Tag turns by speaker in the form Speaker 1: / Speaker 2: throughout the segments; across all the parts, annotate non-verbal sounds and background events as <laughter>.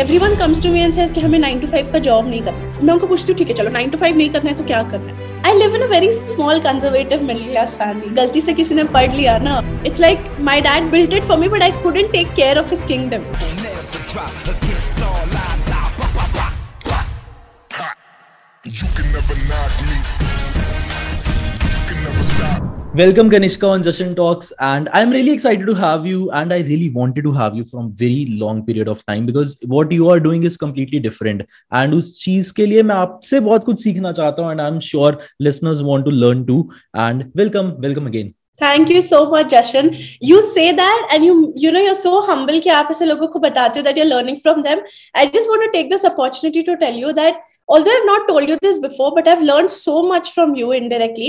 Speaker 1: Every one comes to mean कि हमें nine to five का जॉब नहीं करना मैं उनको पूछती हूँ ठीक है चलो नाइन टू फाइव नहीं करना है तो क्या करना है I live in a very small conservative middle class family गलती से किसी ने पढ़ लिया ना it's like my dad built it for me but I couldn't take care of his kingdom
Speaker 2: Welcome, Kanishka, on Jashan Talks. And I'm really excited to have you. And I really wanted to have you from very long period of time because what you are doing is completely different. And उस चीज के लिए मैं आपसे बहुत कुछ सीखना चाहता हूँ. And I'm sure listeners want to learn too. And welcome, welcome again.
Speaker 1: Thank you so much Jashan you say that and you you know you're so humble कि आप ऐसे लोगों को बताते हो that you are learning from them I just want to take this opportunity to tell you that although i've not told you this before but i've learned so much from you indirectly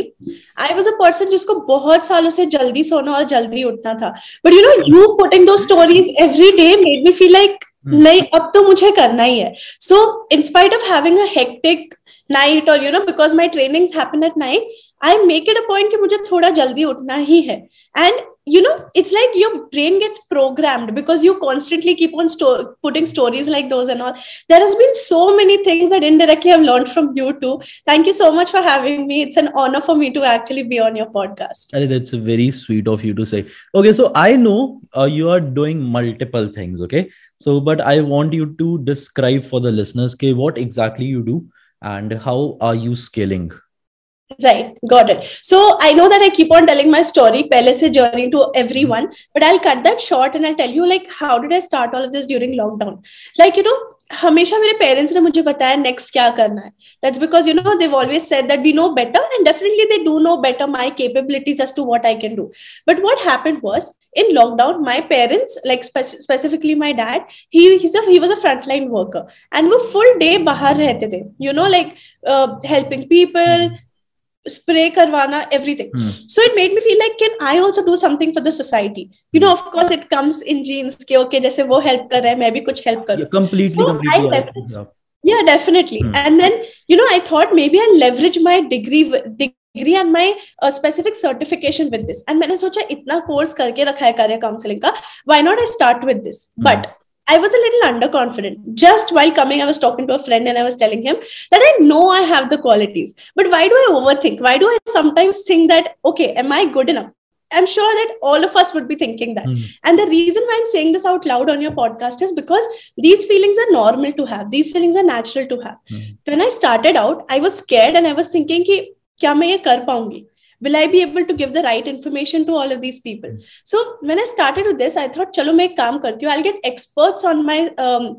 Speaker 1: i was a person जिसको बहुत सालों से जल्दी सोना और जल्दी उठना था but you know you putting those stories every day made me feel like नहीं अब तो मुझे करना ही है so in spite of having a hectic night और you know because my trainings happen at night I make it a point कि मुझे थोड़ा जल्दी उठना ही है and you know it's like your brain gets programmed because you constantly keep on sto- putting stories like those and all there has been so many things that indirectly i've learned from you too thank you so much for having me it's an honor for me to actually be on your podcast and it's
Speaker 2: that's very sweet of you to say okay so i know uh, you are doing multiple things okay so but i want you to describe for the listeners okay, what exactly you do and how are you scaling
Speaker 1: Right, got it. So I know that I keep on telling my story, Palace journey to everyone, but I'll cut that short and I'll tell you like how did I start all of this during lockdown? Like, you know, हमेशा मेरे parents ने मुझे बताया next क्या करना है that's because you know always always said that we know better and definitely they do know better my capabilities as to what I can do but what happened was in lockdown, my parents, like specifically my dad, he he was a frontline worker and we full day bahar you know, like uh, helping people, spray karwana everything hmm. so it made me feel like can i also do something for the society you know of course it comes in genes ke okay jaise wo help kar raha hai main bhi kuch help
Speaker 2: karu yeah, completely so completely I definitely,
Speaker 1: yeah definitely hmm. and then you know i thought maybe i'll leverage my degree degree and my specific certification with this and मैंने सोचा इतना course करके रखा है career counselling का why not I start with this but I was a little underconfident. Just while coming, I was talking to a friend and I was telling him that I know I have the qualities, but why do I overthink? Why do I sometimes think that, okay, am I good enough? I'm sure that all of us would be thinking that. Mm. And the reason why I'm saying this out loud on your podcast is because these feelings are normal to have. These feelings are natural to have. Mm. When I started out, I was scared and I was thinking, कि क्या मैं ये कर पाऊंगी will i be able to give the right information to all of these people so when i started with this i thought chalo main kaam karti i'll get experts on my um,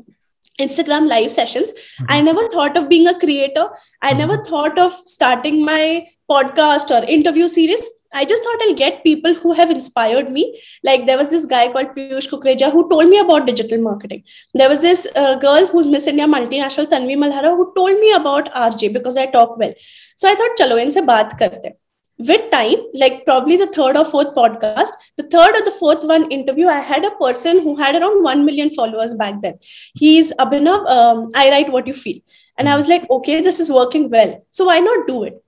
Speaker 1: Instagram live sessions. Mm-hmm. I never thought of being a creator. I never mm-hmm. thought of starting my podcast or interview series. I just thought I'll get people who have inspired me. Like there was this guy called Piyush Kukreja who told me about digital marketing. There was this uh, girl who's Miss India multinational Tanvi Malhara who told me about RJ because I talk well. So I thought, chalo inse baat karte with time, like probably the third or fourth podcast, the third or the fourth one interview, I had a person who had around 1 million followers back then. He's Abhinav, um, I write what you feel. And I was like, okay, this is working well. So why not do it?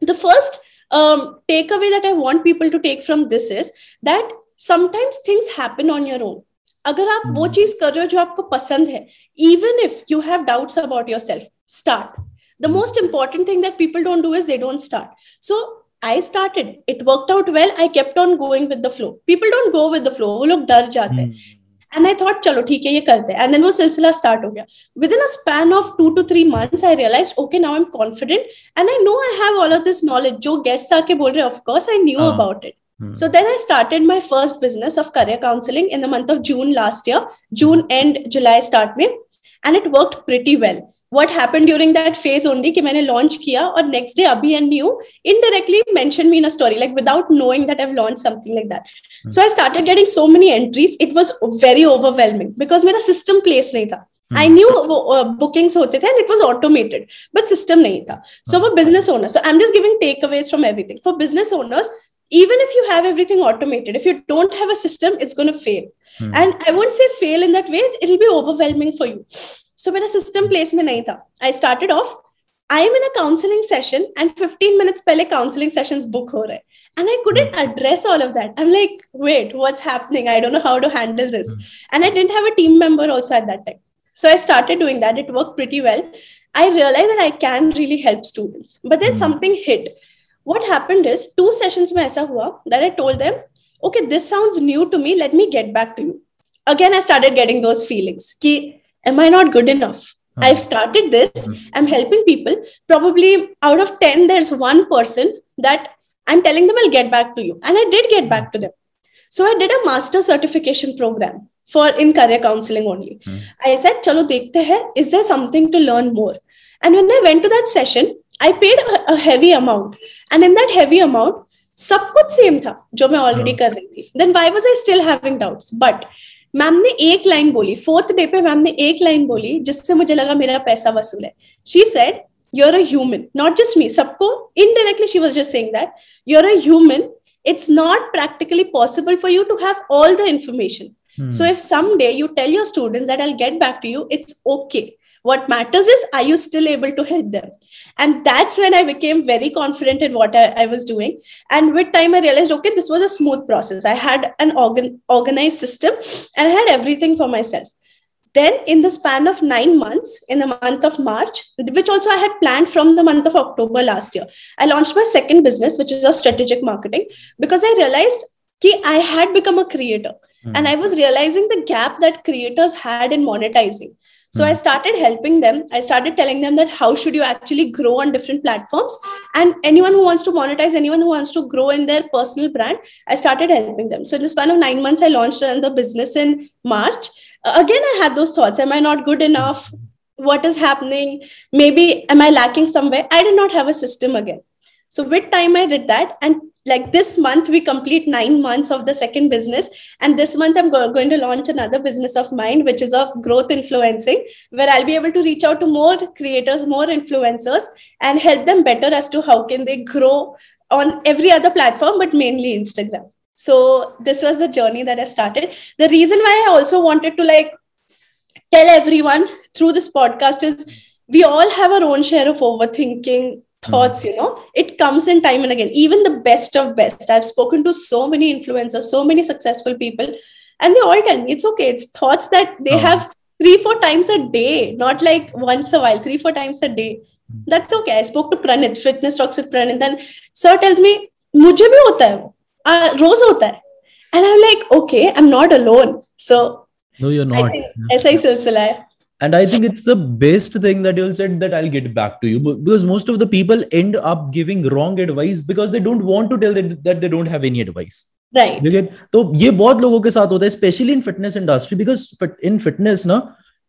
Speaker 1: The first um, takeaway that I want people to take from this is that sometimes things happen on your own. अगर आप वो hmm. चीज कर रहे हो जो आपको पसंद है even if you have doubts about yourself start the most important thing that people don't do is they don't start so I started. It worked out well. I kept on going with the flow. People don't go with the flow. Look, jate. Hmm. And I thought, chalo, theek hai, ye karte. And then wo silsila start ho Within a span of two to three months, I realized, okay, now I'm confident. And I know I have all of this knowledge. Jo guests aake bol rahe, of course, I knew about it. Hmm. So then I started my first business of career counseling in the month of June last year. June end, July start me. And it worked pretty well what happened during that phase only कि I launch किया और next day Abhi and new indirectly mentioned me in a story like without knowing that I've launched something like that. Hmm. So I started getting so many entries. It was very overwhelming because मेरा system place नहीं था. Hmm. I knew वो uh, bookings होते थे and it was automated, but system नहीं था. So hmm. for business owners, so I'm just giving takeaways from everything. For business owners, even if you have everything automated, if you don't have a system, it's going to fail. And I won't say fail in that way; it'll be overwhelming for you. So so, मेरा system place में नहीं था I started off I am in a counselling session and fifteen minutes पहले counselling session book हो रहे And I couldn't hmm. address all of that. I'm like, wait, what's happening? I don't know how to handle this. Hmm. And I didn't have a team member also at that time. So I started doing that. It worked pretty well. I realized that I can really help students. But then hmm. something hit. What happened is two sessions mein aisa hua that I told them, okay, this sounds new to me. Let me get back to you. Again, I started getting those feelings. Ki, am I not good enough? Hmm. I've started this, mm-hmm. I'm helping people. Probably out of 10, there's one person that I'm telling them I'll get back to you. And I did get back to them. So I did a master certification program for in career counseling only. Mm-hmm. I said, Chalo, dekhte hai, is there something to learn more? And when I went to that session, I paid a, a heavy amount. And in that heavy amount, सब कुछ same था जो मैं already कर रही थी Then why was I still having doubts? But ma'am ने एक लाइन बोली फोर्थ डे पे मैम ने एक लाइन बोली जिससे मुझे लगा मेरा पैसा वसूल है she said you're a human not just me सबको indirectly she was just saying that you're a human it's not practically possible for you to have all the information so if some day you tell your student I get back to you it's okay what matters is I you still able to help them and that's when i became very confident in what I, I, was doing and with time i realized okay this was a smooth process i had an organ, organized system and i had everything for myself then in the span of nine months in the month of march which also i had planned from the month of october last year i launched my second business which is of strategic marketing because i realized that i had become a creator mm. and i was realizing the gap that creators had in monetizing so i hmm. started helping them i started telling them that how should you actually grow on different platforms and anyone who wants to monetize anyone who wants to grow in their personal brand i started helping them so in the span of 9 months i launched another business in march uh, again i had those thoughts am i not good enough what is happening maybe am i lacking somewhere i did not have a system again so with time i did that and like this month we complete nine months of the second business and this month i'm go- going to launch another business of mine which is of growth influencing where i'll be able to reach out to more creators more influencers and help them better as to how can they grow on every other platform but mainly instagram so this was the journey that i started the reason why i also wanted to like tell everyone through this podcast is we all have our own share of overthinking thoughts hmm. you know it comes in time and again even the best of best i've spoken to so many influencers so many successful people and they all tell me it's okay it's thoughts that they oh. have three four times a day not like once a while three four times a day hmm. that's okay i spoke to pranit fitness talks with pranit then sir tells me mujhe bhi hota hai uh, roz hota hai and i'm like okay i'm not alone so
Speaker 2: no you're not
Speaker 1: ऐसा ही सिलसिला है
Speaker 2: and i think it's the best thing that you'll said that i'll get back to you because most of the people end up giving wrong advice because they don't want to tell that, that they don't have any advice
Speaker 1: right.
Speaker 2: तो ये बहुत लोगों के साथ होता है especially in fitness industry because in fitness ना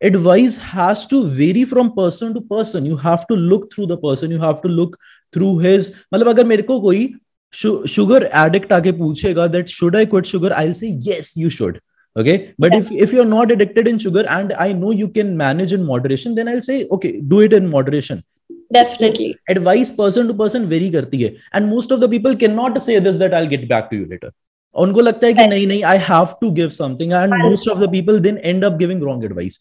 Speaker 2: advice has to vary from person to person you have to look through the person you have to look through his मतलब अगर मेरे को कोई sugar addict आके पूछेगा that should I quit sugar? I'll say yes, you should okay but yeah. if, if you're not addicted in sugar and i know you can manage in moderation then i'll say okay do it in moderation
Speaker 1: definitely
Speaker 2: advice person to person vary karti hai and most of the people cannot say this that i'll get back to you later उनको लगता है कि नहीं नहीं I have to give something and most of the people then end up giving wrong advice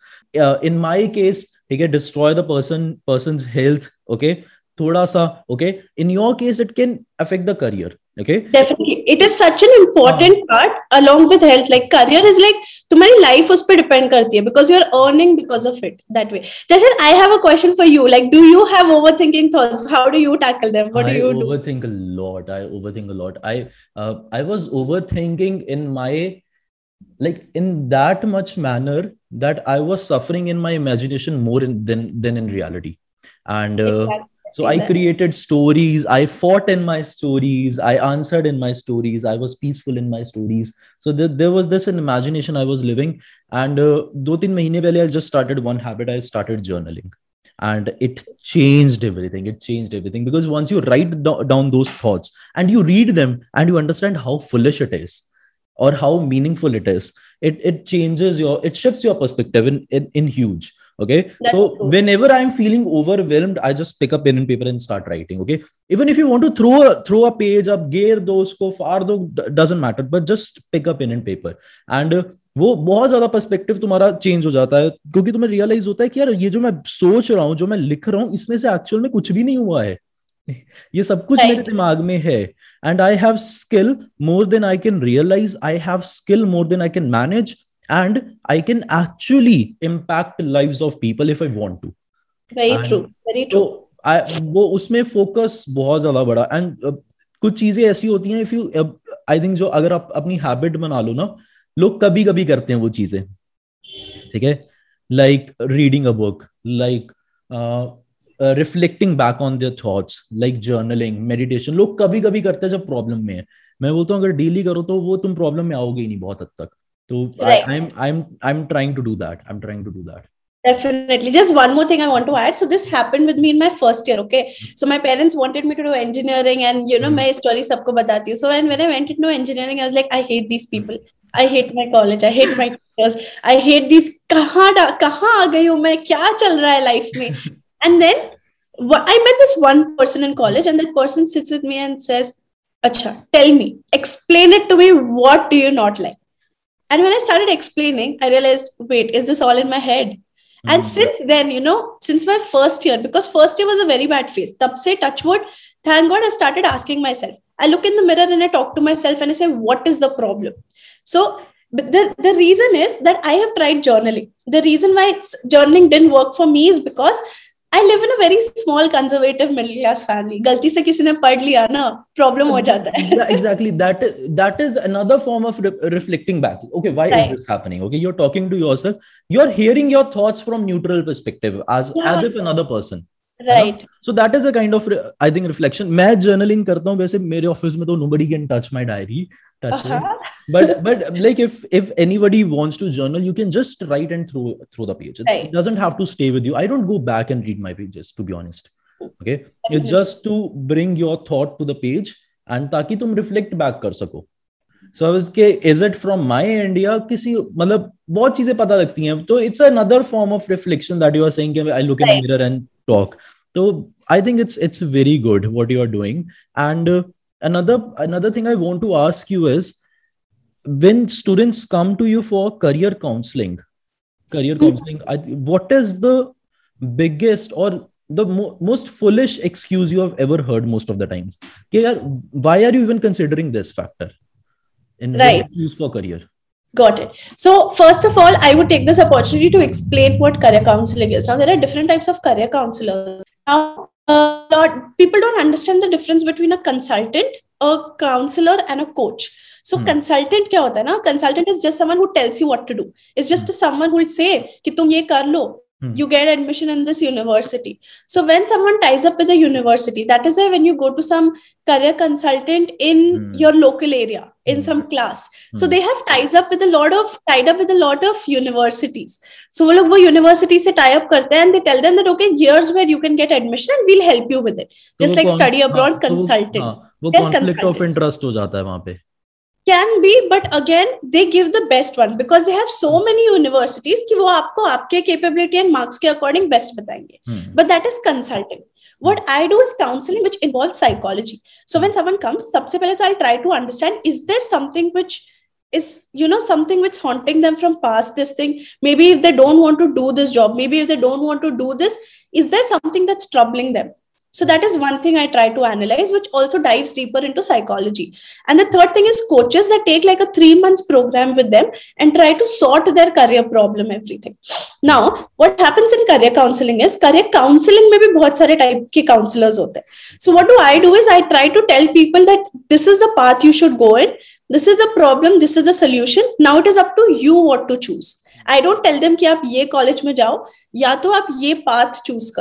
Speaker 2: in my case ठीक है destroy the person person health okay थोड़ा सा okay in your case it can affect the career okay
Speaker 1: definitely it is such an important ah. part along with health like career is like tumhari life us pe depend karti because you are earning because of it that way jason i have a question for you like do you have overthinking thoughts how do you tackle them
Speaker 2: what
Speaker 1: do you do
Speaker 2: i overthink a lot i overthink a lot i uh, i was overthinking in my like in that much manner that i was suffering in my imagination more than than in reality and uh, so i created stories i fought in my stories i answered in my stories i was peaceful in my stories so there, there was this an imagination i was living and two three months i just started one habit i started journaling and it changed everything it changed everything because once you write do- down those thoughts and you read them and you understand how foolish it is or how meaningful it is it it changes your it shifts your perspective in in, in huge Okay. That's so true. whenever I'm feeling overwhelmed, I just pick up pen and paper and start writing. Okay. Even if you want to throw a, throw a page up, gear those ko far do doesn't matter, but just pick up pen and paper. And uh, वो बहुत ज्यादा perspective तुम्हारा change हो जाता है क्योंकि तुम्हें realise होता है कि यार ये जो मैं सोच रहा हूँ जो मैं लिख रहा हूँ इसमें से एक्चुअल में कुछ भी नहीं हुआ है ये सब कुछ मेरे दिमाग में है and I have skill more than I can realise I have skill more than I can manage and i can actually impact the lives of people if i want to तो वो उसमें फोकस बहुत ज्यादा बड़ा and uh, कुछ चीजें ऐसी होती हैं इफ यू आई थिंक जो अगर आप अपनी हैबिट बना लो ना लोग कभी कभी करते हैं वो चीजें ठीक है like reading a book like reflecting back on their thoughts like journaling meditation लोग कभी कभी करते हैं जब प्रॉब्लम में है मैं बोलता हूँ अगर डेली करो तो वो तुम प्रॉब्लम में आओगे ही नहीं बहुत हद तक So right. I, am I'm, I'm I'm trying to do that. I'm trying to do that.
Speaker 1: Definitely. Just one more thing I want to add. So this happened with me in my first year. Okay. So my parents wanted me to do engineering, and you know mm. my story sabko batati So and when I went into engineering, I was like, I hate these hmm. people. I hate my college. I hate my teachers. I hate these. कहाँ कहाँ आ गई हूँ मैं क्या चल रहा है life में and then I met this one person in college, and that person sits with me and says, Acha, tell me, explain it to me. What do you not like? And when I started explaining, I realized, wait, is this all in my head? And mm-hmm. since then, you know, since my first year, because first year was a very bad phase. Tab touch touchwood, thank God i started asking myself. I look in the mirror and I talk to myself and I say, what is the problem? So the, the reason is that I have tried journaling. The reason why journaling didn't work for me is because I live in a very small conservative middle class family गलती से किसी ने पढ़ लिया ना problem हो जाता है
Speaker 2: exactly that that is another form of reflecting back okay why is this happening okay you are talking to yourself you are hearing your thoughts from neutral perspective as as if another person
Speaker 1: right
Speaker 2: so that is a kind of I think reflection मैं journaling करता हूँ वैसे मेरे office में तो nobody can touch my diary touch but but like if if anybody wants to journal you can just write and throw throw the page it doesn't have to stay with you I don't go back and read my pages to be honest okay it's just to bring your thought to the page and ताकि तुम reflect back कर सको service के is it from my end या किसी मतलब बहुत चीजें पता लगती हैं तो it's another form of reflection that you are saying I look in mirror and talk so i think it's it's very good what you are doing and uh, another another thing i want to ask you is when students come to you for career counseling career hmm. counseling I, what is the biggest or the mo- most foolish excuse you have ever heard most of the times okay, why are you even considering this factor in right. use for career
Speaker 1: Got it. So, first of all, I would take this opportunity to explain what career counseling is. Now, there are different types of career counselors. Now, uh, lot, people don't understand the difference between a consultant, a counselor, and a coach. So hmm. consultant, क्या होता Consultant is just someone who tells you what to do. It's just just someone who will say कि तुम ये hmm. you get admission in this university so when someone ties up with a university that is why when you go to some career consultant in hmm. your local area in hmm. some class so hmm. they have ties up with a lot of tied up with a lot of universities so wo log wo university se tie up karte hain and they tell them that okay years where you can get admission
Speaker 2: and we'll
Speaker 1: help you with it just so like study abroad हाँ, consultant
Speaker 2: वो conflict of interest हो जाता है वहां
Speaker 1: पे can be but again they give the best one because they have so many universities कि वो आपको आपके कैपेबिलिटी एंड मार्क्स के अकॉर्डिंग बेस्ट बताएंगे but that is consulting what I do is counselling which involve psychology so when someone comes सबसे पहले तो I try to understand is there something which is you know something which haunting them from past this thing maybe if they don't want to do this job maybe if they don't want to do this is there something that's troubling them So that is one thing I try to analyze, which also dives deeper into psychology. And the third thing is coaches that take like a three months program with them and try to sort their career problem, everything. Now, what happens in career counseling is career counseling में भी बहुत सारे type के counselors होते हैं. So what do I do is I try to tell people that this is the path you should go in. This is the problem. This is the solution. Now it is up to you what to choose. I don't tell them कि आप ये college में जाओ या तो path choose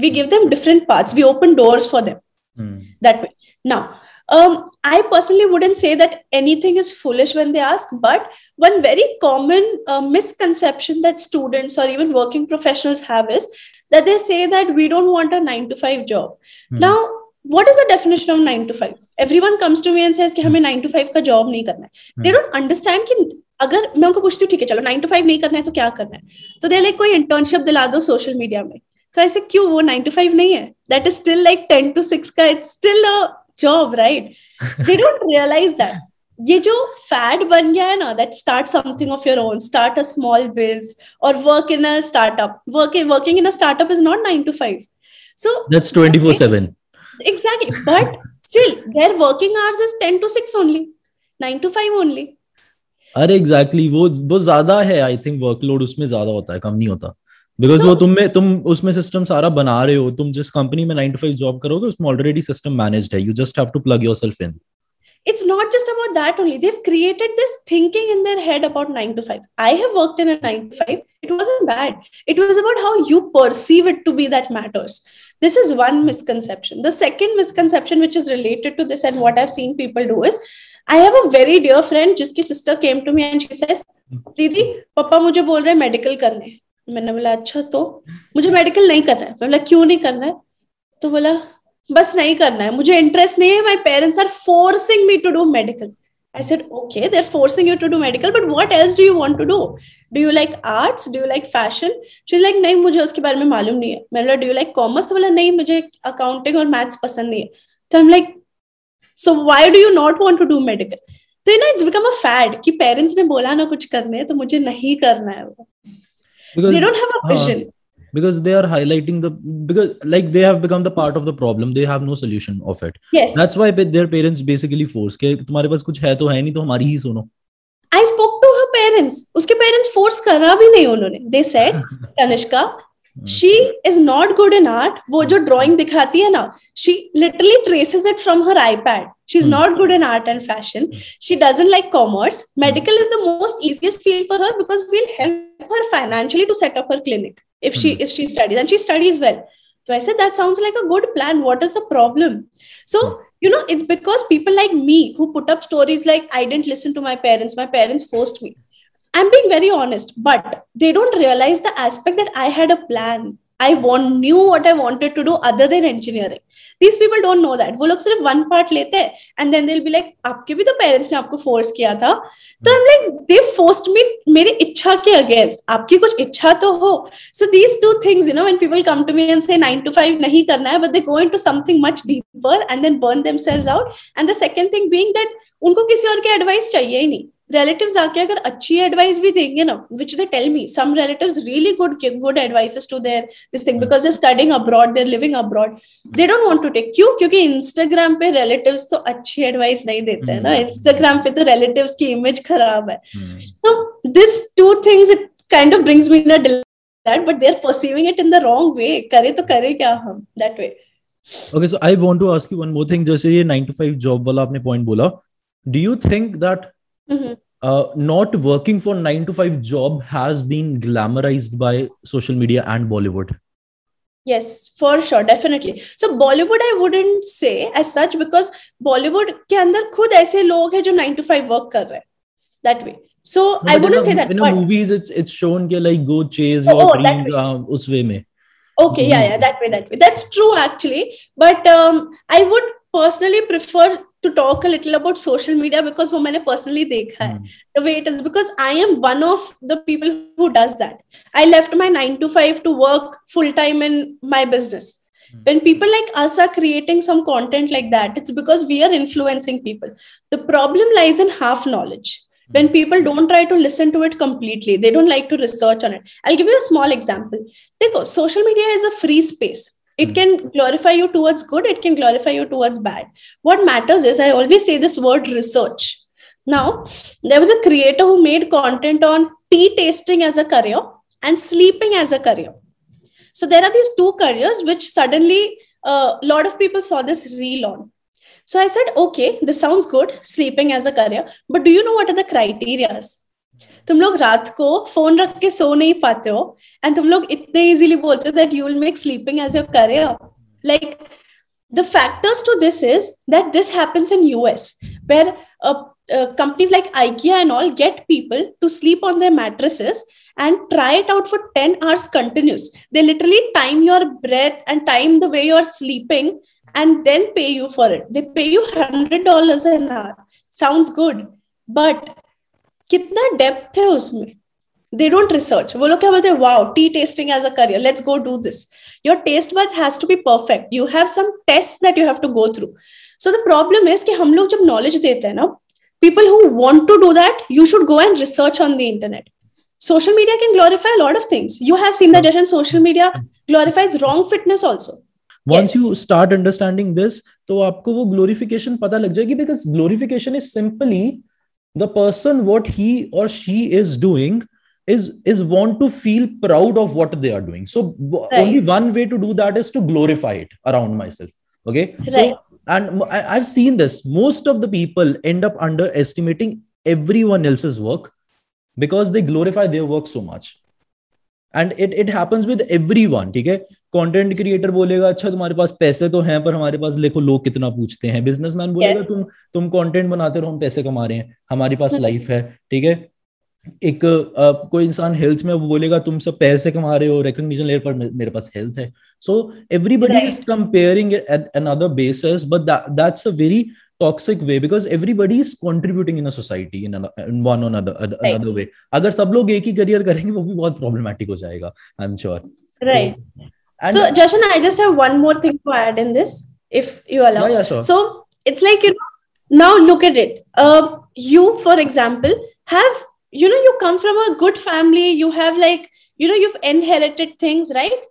Speaker 1: we give them different paths we open doors for them mm. that way now um, i personally wouldn't say that anything is foolish when they ask but one very common uh, misconception that students or even working professionals have is that they say that we don't want a 9 to 5 job mm. now what is the definition of 9 to 5 everyone comes to me and says कि हमें hmm. 9 to 5 का job नहीं करना hmm. don't understand कि अगर मैं उनको पूछती हूँ ठीक है चलो 9 to 5 नहीं करना है तो क्या करना है तो दे लाइक कोई इंटर्नशिप दिला दो सोशल मीडिया में तो ऐसे क्यों वो नाइन टू फाइव नहीं है that is still like ten to six का it's still a job right they don't realise that ये जो फैड बन गया है ना that start something of your own start a small biz और work in a startup work in working in a startup is not nine to five so
Speaker 2: that's twenty four seven exactly but still their working hours is ten to six only nine to five only अरे exactly exactly, वो वो ज्यादा है I think workload उसमें ज्यादा होता है कम नहीं होता बिकॉज वो तुम में तुम उसमें सिस्टम सारा बना रहे हो तुम जिस कंपनी में नाइन टू फाइव जॉब करोगे उसमें ऑलरेडी सिस्टम मैनेज्ड है you just have to plug yourself in
Speaker 1: it's not just about that only they've created this thinking in their head about nine to five. i have worked in a nine to five. it wasn't bad it was about how you perceive it to be that matters this is one misconception the second misconception which is related to this and what i've seen people do is i have a very dear friend jiski sister came to me and she says didi papa mujhe bol rahe medical karne मैंने बोला अच्छा तो मुझे medical नहीं करना है मैं बोला क्यों नहीं करना है तो बोला बस नहीं करना है मुझे इंटरेस्ट नहीं है my parents are forcing me to do medical I said, okay, they're forcing you to do medical, but what else do you want to do? Do you like arts? Do you like fashion? She's like, नहीं मुझे उसके बारे में मालूम नहीं है मैंने बोला डू यू लाइक कॉमर्स बोला नहीं मुझे अकाउंटिंग और मैथ्स पसंद नहीं है तो हम like so why do you not want to do medical तो ना इट्स बिकम अ फैड कि पेरेंट्स ने बोला ना कुछ करने तो मुझे नहीं करना है वो because they don't have a vision uh,
Speaker 2: because they are highlighting the because like they have become the part of the problem they have no solution of it yes that's why their parents basically force के तुम्हारे पास कुछ है तो है नहीं तो हमारी ही सुनो
Speaker 1: I spoke to her parents uske parents force करा bhi nahi unhone they said Tanishka she is not good in art wo jo drawing dikhati hai na she literally traces it from her ipad she's mm. not good in art and fashion hmm. she doesn't like commerce medical is the most easiest field for her because we'll help her financially to set up her clinic if she hmm. if she studies and she studies well so i said that sounds like a good plan what is the problem so hmm. you know it's because people like me who put up stories like i didn't listen to my parents my parents forced me i'm being very honest but they don't realize the aspect that i had a plan I want knew what I wanted to do other than engineering these people don't know that वो लोग सिर्फ one part लेते हैं and then be like आपके भी तो parents ने आपको फोर्स किया था तो I like they forced me मेरी इच्छा के अगेंस्ट आपकी कुछ इच्छा तो हो so these two things you know when people come to me and say nine to five नहीं करना है but they going to something much deeper and then burn themselves out and the second thing being that उनको किसी और की advice चाहिए ही नहीं relative आके अगर अच्छी एडवाइस भी देंगे ना which they tell me some relative really good good advice to their this thing because they're studying abroad they're living abroad they don't want to take Q क्योंकि इंस्टाग्राम पे रिलेटिव तो अच्छी एडवाइस नहीं देते हैं ना इंस्टाग्राम hmm. पे तो रिलेटिव की इमेज खराब है तो this two things it kind of brings mean that but they are perceiving it in the wrong way करे तो करे क्या हम that way okay so I want to
Speaker 2: ask you one more thing जैसे ये 9 टू 5 जॉब वाला आपने point बोला do you think that mm-hmm. uh, not working for 9 to 5 job has been glamorized by social media and bollywood
Speaker 1: yes for sure definitely so bollywood i wouldn't say as such because bollywood के अंदर खुद ऐसे लोग हैं जो 9 to 5 work kar rahe that way so no, i wouldn't a, say that in but...
Speaker 2: movies it's it's shown ke like go
Speaker 1: chase oh, your oh,
Speaker 2: dreams uh, okay
Speaker 1: yeah yeah that way that way that's true actually but um, i would personally prefer to talk a little about social media because wo maine personally dekha hai hmm. the way it is because i am one of the people who does that i left my 9 to 5 to work full time in my business mm. when people like us are creating some content like that it's because we are influencing people the problem lies in half knowledge hmm. when people don't try to listen to it completely they don't like to research on it i'll give you a small example of social media is a free space it can glorify you towards good it can glorify you towards bad what matters is i always say this word research now there was a creator who made content on tea tasting as a career and sleeping as a career so there are these two careers which suddenly a uh, lot of people saw this reel on so i said okay this sounds good sleeping as a career but do you know what are the criterias तुम लोग रात को phone रख के सो नहीं पाते हो and तुम लोग इतने इजीली बोलते हो that you will make sleeping as your career like the factors to this is that this happens in us where uh, uh, companies like ikea and all get people to sleep on their mattresses and try it out for 10 hours continuous they literally time your breath and time the way you are sleeping and then pay you for it they pay you $100 an hour sounds good but कितना depth है उसमें they don't research वो लोग क्या बोलते हैं wow tea tasting as a career let's go do this your taste buds has to be perfect you have some test that you have to go through so the problem is कि हम लोग जब knowledge देते हैं ना people who want to do that you should go and research on the internet social media can glorify a lot of things you have seen that hmm. jason social
Speaker 2: media hmm. glorifies wrong fitness also once yes. you start understanding this तो आपको वो glorification पता लग जाएगी because glorification is simply the person what he or she is doing is is want to feel proud of what they are doing so right. only one way to do that is to glorify it around myself okay right. so and I, i've seen this most of the people end up underestimating everyone else's work because they glorify their work so much and it it happens with every one ठीक है content creator बोलेगा अच्छा तुम्हारे पास पैसे तो हैं पर हमारे पास देखो लोग कितना पूछते हैं बिजनेसमैन बोलेगा तुम तुम कॉन्टेंट बनाते रहो हम पैसे कमा रहे हैं हमारे पास लाइफ हम्म। है ठीक है एक uh, कोई इंसान हेल्थ में बोलेगा तुम सब पैसे कमा रहे हो रिकग्निशन लेयर पर मेरे पास हेल्थ है so everybody is comparing at another basis but that's a very toxic way because everybody is contributing in society in one on other way अगर सब लोग एक ही करियर करेंगे वो भी बहुत प्रॉब्लमेटिक हो जाएगा I am
Speaker 1: sure right so jashan i just have one more thing to add in this if you allow yeah, yeah, sure. so it's like you know now look at it uh, you for example have you know you come from a good family you have like you know you've inherited things right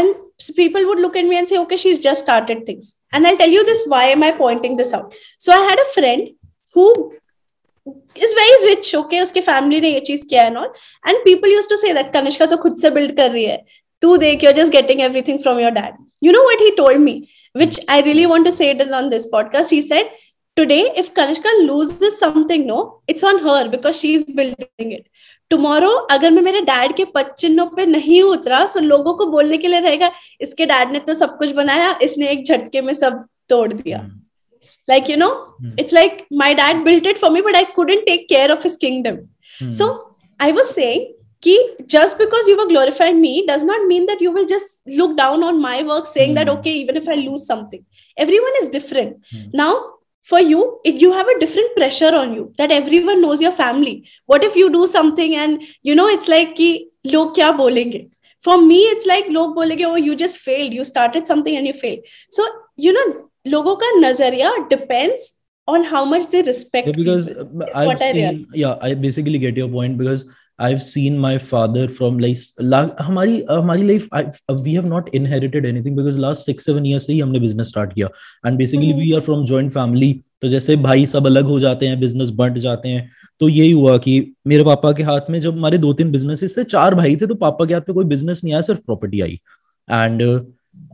Speaker 1: and people would look at me and say okay she's just started things and I'll tell you this why am I pointing this out? So I had a friend who is very rich, okay? His family ne ye cheez and all. And people used to say that Kanishka to khud se build kar rahi you're just getting everything from your dad. You know what he told me? Which I really want to say it on this podcast. He said, today, if Kanishka loses something, no, it's on her because she's building it. Tomorrow अगर मैं मेरे dad के चिन्हों पर नहीं उतरा सो लोगों को बोलने के लिए रहेगा इसके डैड ने तो सब कुछ बनाया इसने एक झटके में सब तोड़ दिया like you know it's like my dad built it for me but I couldn't take care of his kingdom so I was say कि just because you were glorifying me does not mean that you will just look down on my work saying that okay even if I lose something one is different now for you it, you have a different pressure on you that everyone knows your family what if you do something and you know it's like ki, log kya bolenge for me it's like log bolenge oh you just failed you started something and you failed so you know logo ka nazariya depends on how much they respect yeah,
Speaker 2: because i've seen yeah i basically get your point because I seen my father from like हमारी हमारी life we have not inherited anything because last six seven year से ही हमने business start किया and basically we are from joint family तो जैसे भाई सब अलग हो जाते हैं बिजनेस बंट जाते हैं तो यही हुआ कि मेरे पापा के हाथ में जब हमारे दो तीन बिजनेसेस थे चार भाई थे तो पापा के हाथ में कोई बिजनेस नहीं आया सिर्फ प्रॉपर्टी आई एंड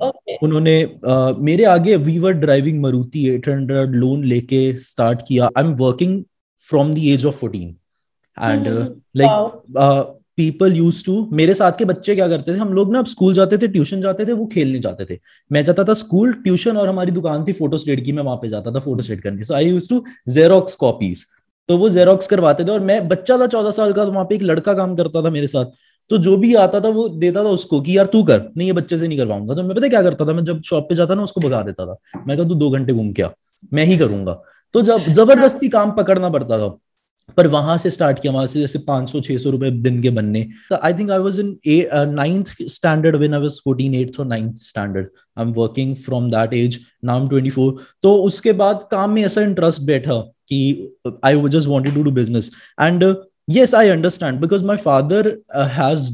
Speaker 2: Okay. उन्होंने uh, मेरे आगे we were driving at 800 loan लेके स्टार्ट किया I am working from the age of 14 and like people use to मेरे साथ के बच्चे क्या करते थे हम लोग ना स्कूल जाते थे ट्यूशन जाते थे वो खेलने जाते थे मैं जाता था स्कूल ट्यूशन और हमारी दुकान थी फोटो स्टेट की मैं वहां पे जाता था फोटो स्टेट करने so I use to xerox copies तो वो जेरोक्स करवाते थे और मैं बच्चा था चौदह साल का तो वहां पे एक लड़का काम करता था मेरे साथ तो जो भी आता था वो देता था उसको कि यार तू कर नहीं ये बच्चे से नहीं करवाऊंगा तो मैं पता क्या करता था मैं जब शॉप पे जाता ना उसको भगा देता था मैं कहा तू दो घंटे घूम के आ मैं ही करूंगा तो जब जबरदस्ती काम पकड़ना पड़ता था पर वहां से स्टार्ट किया वहां से जैसे 500 600 रुपए दिन के बनने I think I was in ninth standard when I was 14 eighth और ninth standard I am working from that age now twenty four तो उसके बाद काम में ऐसा इंटरेस्ट बैठा कि I just wanted to do business and yes I understand because my father has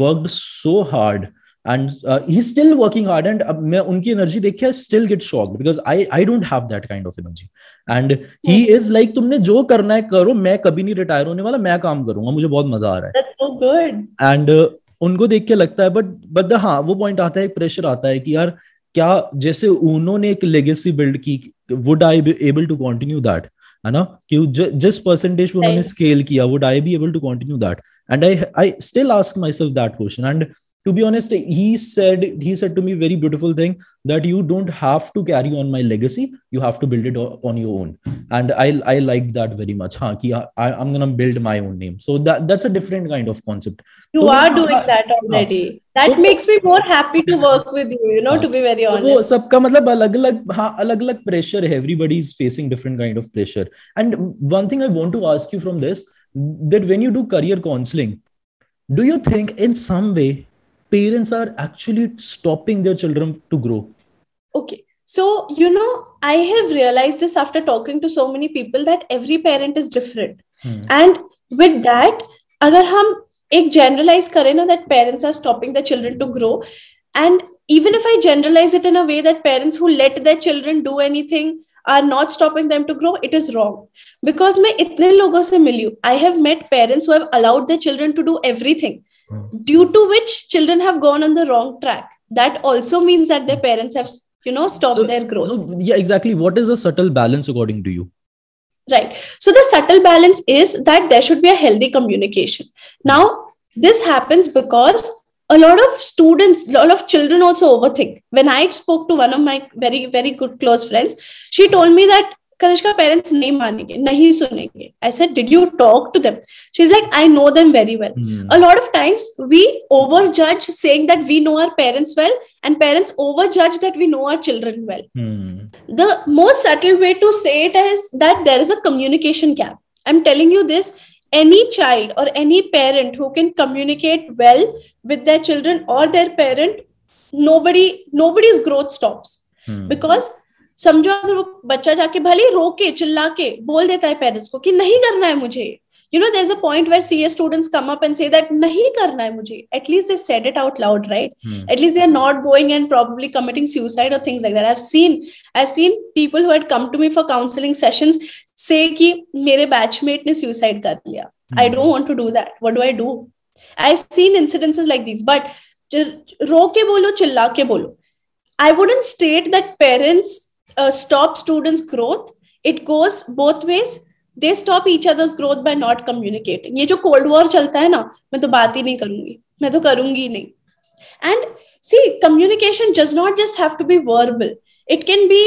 Speaker 2: worked so hard and he still working hard and मैं उनकी एनर्जी देख के still get shocked because I I don't have that kind of energy and he is like तुमने जो करना है करो मैं कभी नहीं रिटायर होने वाला मैं काम करूंगा मुझे बहुत मजा आ रहा है एंड so uh, उनको देख के लगता है बट बट द हाँ वो पॉइंट आता है एक प्रेशर आता है कि यार क्या जैसे उन्होंने एक लेगेसी बिल्ड की would I able to continue that है ना कि जिस परसेंटेज पे उन्होंने स्केल किया would I be able to continue that and I I still ask myself that question and to be honest he said he said to me very beautiful thing that you don't have to carry on my legacy you have to build it on your own and i i like that very much huh I, i'm gonna build my own name so that that's a different kind of concept
Speaker 1: you so, are doing uh, that already uh, that so, makes me more happy to work with you you know uh, to be very honest
Speaker 2: वो सबका
Speaker 1: मतलब
Speaker 2: अलग अलग हाँ
Speaker 1: अलग
Speaker 2: अलग
Speaker 1: pressure everybody is
Speaker 2: facing
Speaker 1: different kind
Speaker 2: of pressure and one thing i want to ask you from this that when you do career counseling do you think in some way parents are actually stopping their children to grow
Speaker 1: okay so you know i have realized this after talking to so many people that every parent is different hmm. and with that agar ham ek generalize kare na that parents are stopping the children to grow and even if i generalize it in a way that parents who let their children do anything are not stopping them to grow it is wrong because मैं itne लोगों se मिली I have met parents who have allowed their children to do everything due to which children have gone on the wrong track that also means that their parents have you know stopped so, their growth so
Speaker 2: yeah exactly what is the subtle balance according to you
Speaker 1: right so the subtle balance is that there should be a healthy communication now this happens because a lot of students a lot of children also overthink when i spoke to one of my very very good close friends she told me that Kanishka parents नहीं मानेंगे नहीं सुनेंगे I said did you talk to them she is like I know them very well a lot of times we over जज saying that we know our parents well and parents over जज that we know our children well the most subtle way to say it is that there is a communication gap I am telling you this any child or any parent who can communicate well with their children or their parent nobody nobody's growth stops hmm. because समझो अगर वो बच्चा जाके भले रो के चिल्ला के बोल देता है पेरेंट्स को कि नहीं करना है मुझे you know there a point where C A students come up and say that नहीं करना है मुझे at least they set it out loud right at least they are not going and probably committing suicide और things like that I seen I have seen people who come to me for counselling session say कि मेरे batchmate ने suicide कर लिया I don't want to do that what do I do I have seen incidences like this but रो के बोलो चिल्ला के बोलो I wouldn't state that parents uh, stop students growth it goes both ways they stop each others growth by not communicating ये जो cold war चलता है ना मैं तो बात ही नहीं करूंगी मैं तो करूंगी नहीं and see communication does not just have to be verbal it can be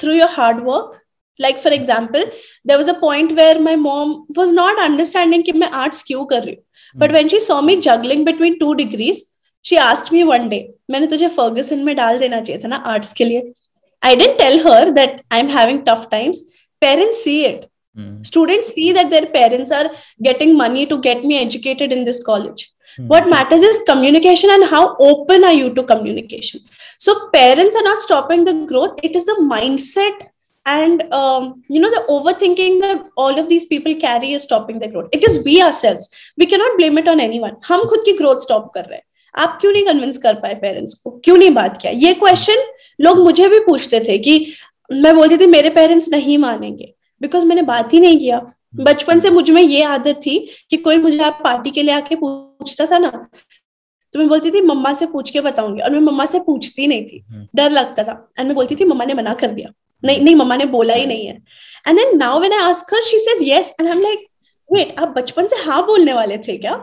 Speaker 1: through your hard work like for example there was a point where my mom was not understanding कि मैं आर्ट्स क्यों कर रही हूँ but when she saw me juggling between two degrees she asked me one day मैंने तुझे Fergusson में डाल देना चाहिए था ना आर्ट्स के लिए I didn't tell her that I'm having tough times. Parents see it. Mm. Students see that their parents are getting money to get me educated in this college. Mm. What matters is communication and how open are you to communication. So parents are not stopping the growth. It is the mindset and um, you know the overthinking that all of these people carry is stopping the growth. It is we ourselves. We cannot blame it on anyone. हम khud ki growth stop kar रहे आप क्यों नहीं convince कर पाए parents को क्यों नहीं बात किया ये क्वेश्चन लोग मुझे भी पूछते थे कि मैं बोलती थी मेरे पेरेंट्स नहीं मानेंगे बिकॉज मैंने बात ही नहीं किया बचपन से मुझ में ये आदत थी कि कोई मुझे आप पार्टी के लिए आके पूछता था ना तो मैं बोलती थी मम्मा से पूछ के बताऊंगी और मैं मम्मा से पूछती नहीं थी हम्म। डर लगता था एंड मैं बोलती थी मम्मा ने मना कर दिया नहीं नहीं मम्मा ने बोला ही हम्म। नहीं है and then now when I ask her she says yes and I am like wait आप बचपन से हाँ बोलने वाले थे क्या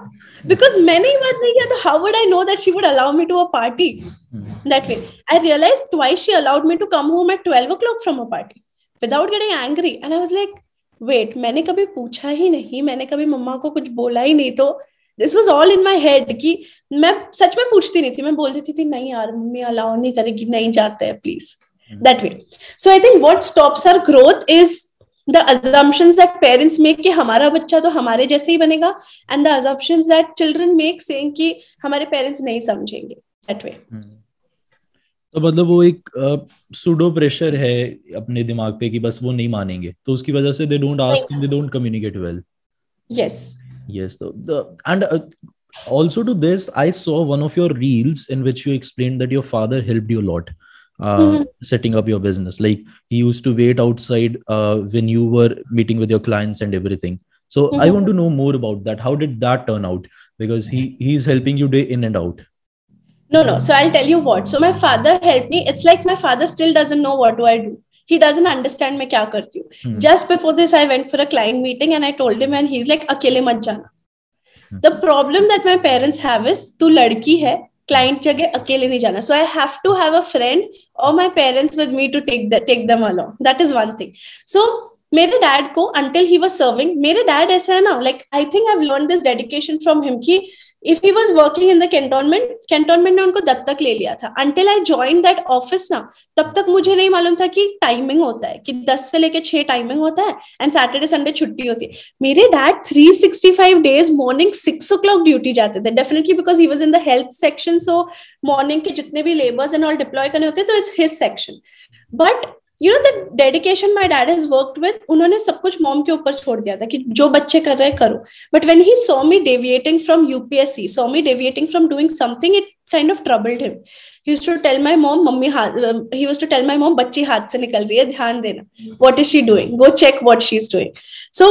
Speaker 1: बिकॉज मैंने ही बात नहीं किया तो how would I know that she would allow me to a party that way I realise twice she allowed me to come home at twelve o'clock from a party without getting angry and I was like wait मैंने कभी पूछा ही नहीं मैंने कभी मम्मा को कुछ बोला ही नहीं तो this was all in my head कि मैं सच में पूछती नहीं थी मैं बोल देती थी नहीं यार मम्मी अलाउ नहीं करेगी नहीं जाते हैं please that way so I think what stops our growth is the assumptions that parents make कि हमारा बच्चा तो हमारे जैसे ही बनेगा and the assumptions that children make saying कि हमारे पेरेंट्स नहीं समझेंगे दैट वे हम्म।
Speaker 2: तो
Speaker 1: मतलब वो एक सुडो
Speaker 2: uh, प्रेशर है अपने दिमाग पे कि बस वो नहीं मानेंगे तो उसकी
Speaker 1: वजह
Speaker 2: से they don't ask and they don't communicate well yes yes तो and also to this I saw one of your reels in which you explain that your father helped you lot uh, mm-hmm. setting up your business like he used to wait outside uh, when you were meeting with your clients and everything so mm-hmm. i want to know more about that how did that turn out because he he's helping you day in and out
Speaker 1: no no so i'll tell you what so my father helped me it's like my father still doesn't know what do i do he doesn't understand me. क्या करती हूँ Just before this, I went for a client meeting and I told him, and he's like, like अकेले मत जाना The problem that my parents have is, तू लड़की है client जगह अकेले नहीं जाना so I have to have a friend और my parents with me to take take them along that is one thing so मेरे डैड को अंटिल ही वॉज सर्विंग मेरे डैड ऐसा है ना like I think I've learn this dedication from him की if he was working in the cantonment cantonment ने उनको दत्तक ले लिया था until I join that office ना तब तक मुझे नहीं मालूम था कि टाइमिंग होता है कि दस से लेकर छह टाइमिंग होता है एंड सैटरडे संडे छुट्टी होती है मेरे dad three sixty five days morning six o'clock duty जाते थे definitely because he was in the health section so morning के जितने भी लेबर्स एंड ऑल डिप्लॉय करने होते तो it's his section but you know the dedication my dad is work with उन्होंने सब कुछ मॉम के ऊपर छोड़ दिया था कि जो बच्चे कर रहे करो but when he saw me deviating from UPSC so me deviating from doing something it kind of troubled him he to tell my mom mummy he to tell my mom बच्ची हाथ से निकल रही है ध्यान देना what is she doing go check what she is doing so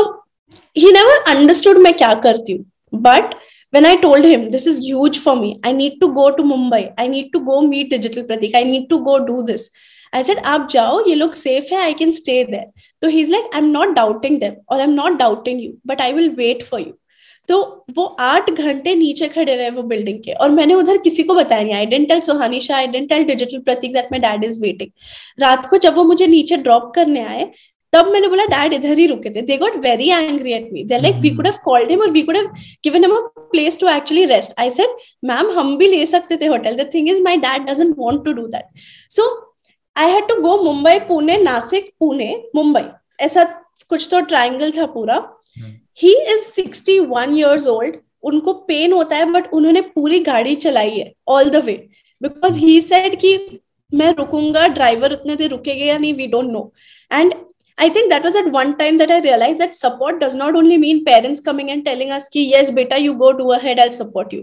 Speaker 1: he never understood मैं क्या करती हूँ but when i told him this is huge for me i need to go to mumbai i need to go meet digital pratik i need to go do this I said आप जाओ ये लोग safe है I can stay there तो he is like I am not doubting them और I am not doubting you but I will wait for you तो वो आठ घंटे नीचे खड़े रहे वो बिल्डिंग के और मैंने उधर किसी को बताया नहीं I didn't tell Sohanisha I didn't digital Prateek that my dad is waiting रात को जब वो मुझे नीचे ड्रॉप करने आए तब मैंने बोला डैड इधर ही रुके थे they got very angry at me they like we could have called him और we could have given him a place to actually rest I said ma'am हम भी ले सकते थे hotel the thing is my dad doesn't want to do that so I had to go Mumbai Pune Nashik Pune Mumbai ऐसा कुछ तो triangle था पूरा ही is sixty one year old उनको पेन होता है बट उन्होंने पूरी गाड़ी चलाई है all the way because he said कि मैं रुकूंगा ड्राइवर उतने देर रुकेगा या नहीं we don't know and I think that was at one time that I realise that support does not only mean parents coming and telling us कि yes बेटा you go do it I support you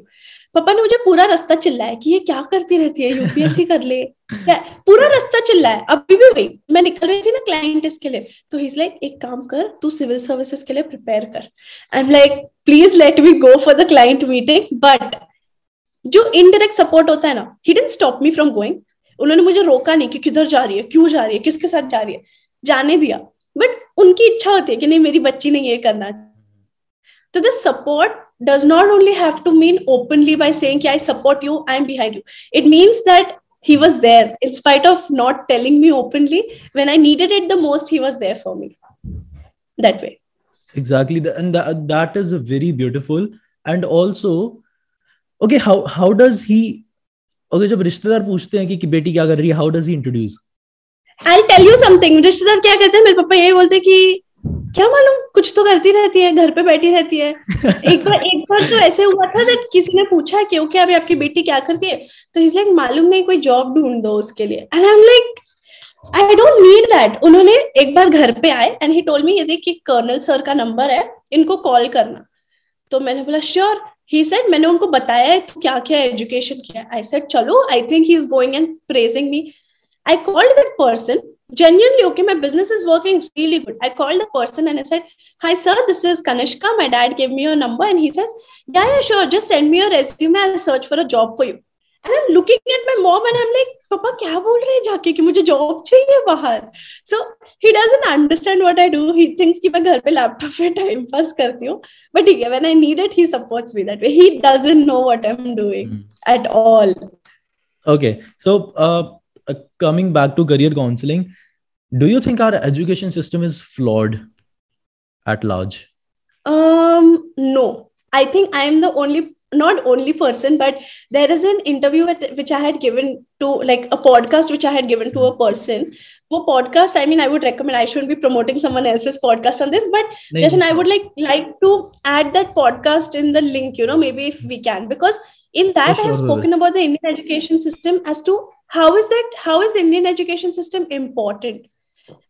Speaker 1: पापा ने मुझे पूरा रास्ता चिल्लाया कि ये क्या करती रहती है यूपीएससी कर ले पूरा रास्ता चिल्लाया अभी भी वही मैं निकल रही थी ना क्लाइंट इसके लिए तो इज लाइक एक काम कर तू सिविल सर्विसेज के लिए प्रिपेयर कर I am like please let me go for the client meeting but जो इनडायरेक्ट सपोर्ट होता है ना he didn't stop me from going उन्होंने मुझे रोका नहीं कि किधर जा रही है क्यों जा रही है किसके साथ जा रही है जाने दिया बट उनकी इच्छा होती है कि नहीं मेरी बच्ची ने ये करना तो the support does not only have to mean openly by saying, I support you, I'm behind you. It means that he was there in spite of not telling me openly. When I needed it the most, he was there for me. That way.
Speaker 2: Exactly. And that, that is very beautiful. And also, okay, how, how does he, okay, जब रिश्तेदार पूछते हैं कि, कि बेटी क्या कर रही है, how does he introduce? I'll tell
Speaker 1: you something. रिश्तेदार क्या करते हैं मेरे पापा यही बोलते हैं कि क्या मालूम कुछ तो करती रहती है घर पे बैठी रहती है <laughs> एक बार एक बार तो ऐसे हुआ था दैट किसी ने पूछा कि ओके अभी आपकी बेटी क्या करती है तो इज लाइक मालूम नहीं कोई जॉब ढूंढ दो उसके लिए and I am like I don't need that उन्होंने एक बार घर पे आए एंड ही टोल मी ये देखिए कर्नल सर का नंबर है इनको कॉल करना तो मैंने बोला श्योर ही सेड मैंने उनको बताया है क्या क्या एजुकेशन किया आई सेड चलो I think he is going and praising me I called that person genuinely okay my business is working really good i called the person and i said hi sir this is kanishka my dad gave me your number and he says yeah yeah sure just send me your resume i'll search for a job for you and i'm looking at my mom and i'm like papa kya bol rahe jaake ki mujhe job chahiye bahar so he doesn't understand what i do he thinks ki main ghar pe laptop pe time pass karti hu but yeah, when i need it he supports me that way he doesn't know what i'm doing mm. at all
Speaker 2: okay so uh, uh, coming back to career counseling do you think our education system is flawed at large
Speaker 1: um no i think i am the only not only person but there is an interview at, which i had given to like a podcast which i had given to a hmm. person for podcast i mean i would recommend i shouldn't be promoting someone else's podcast on this but Jason, i would like like to add that podcast in the link you know maybe if we can because in that sure i have spoken about the indian education system as to how is that how is indian education system important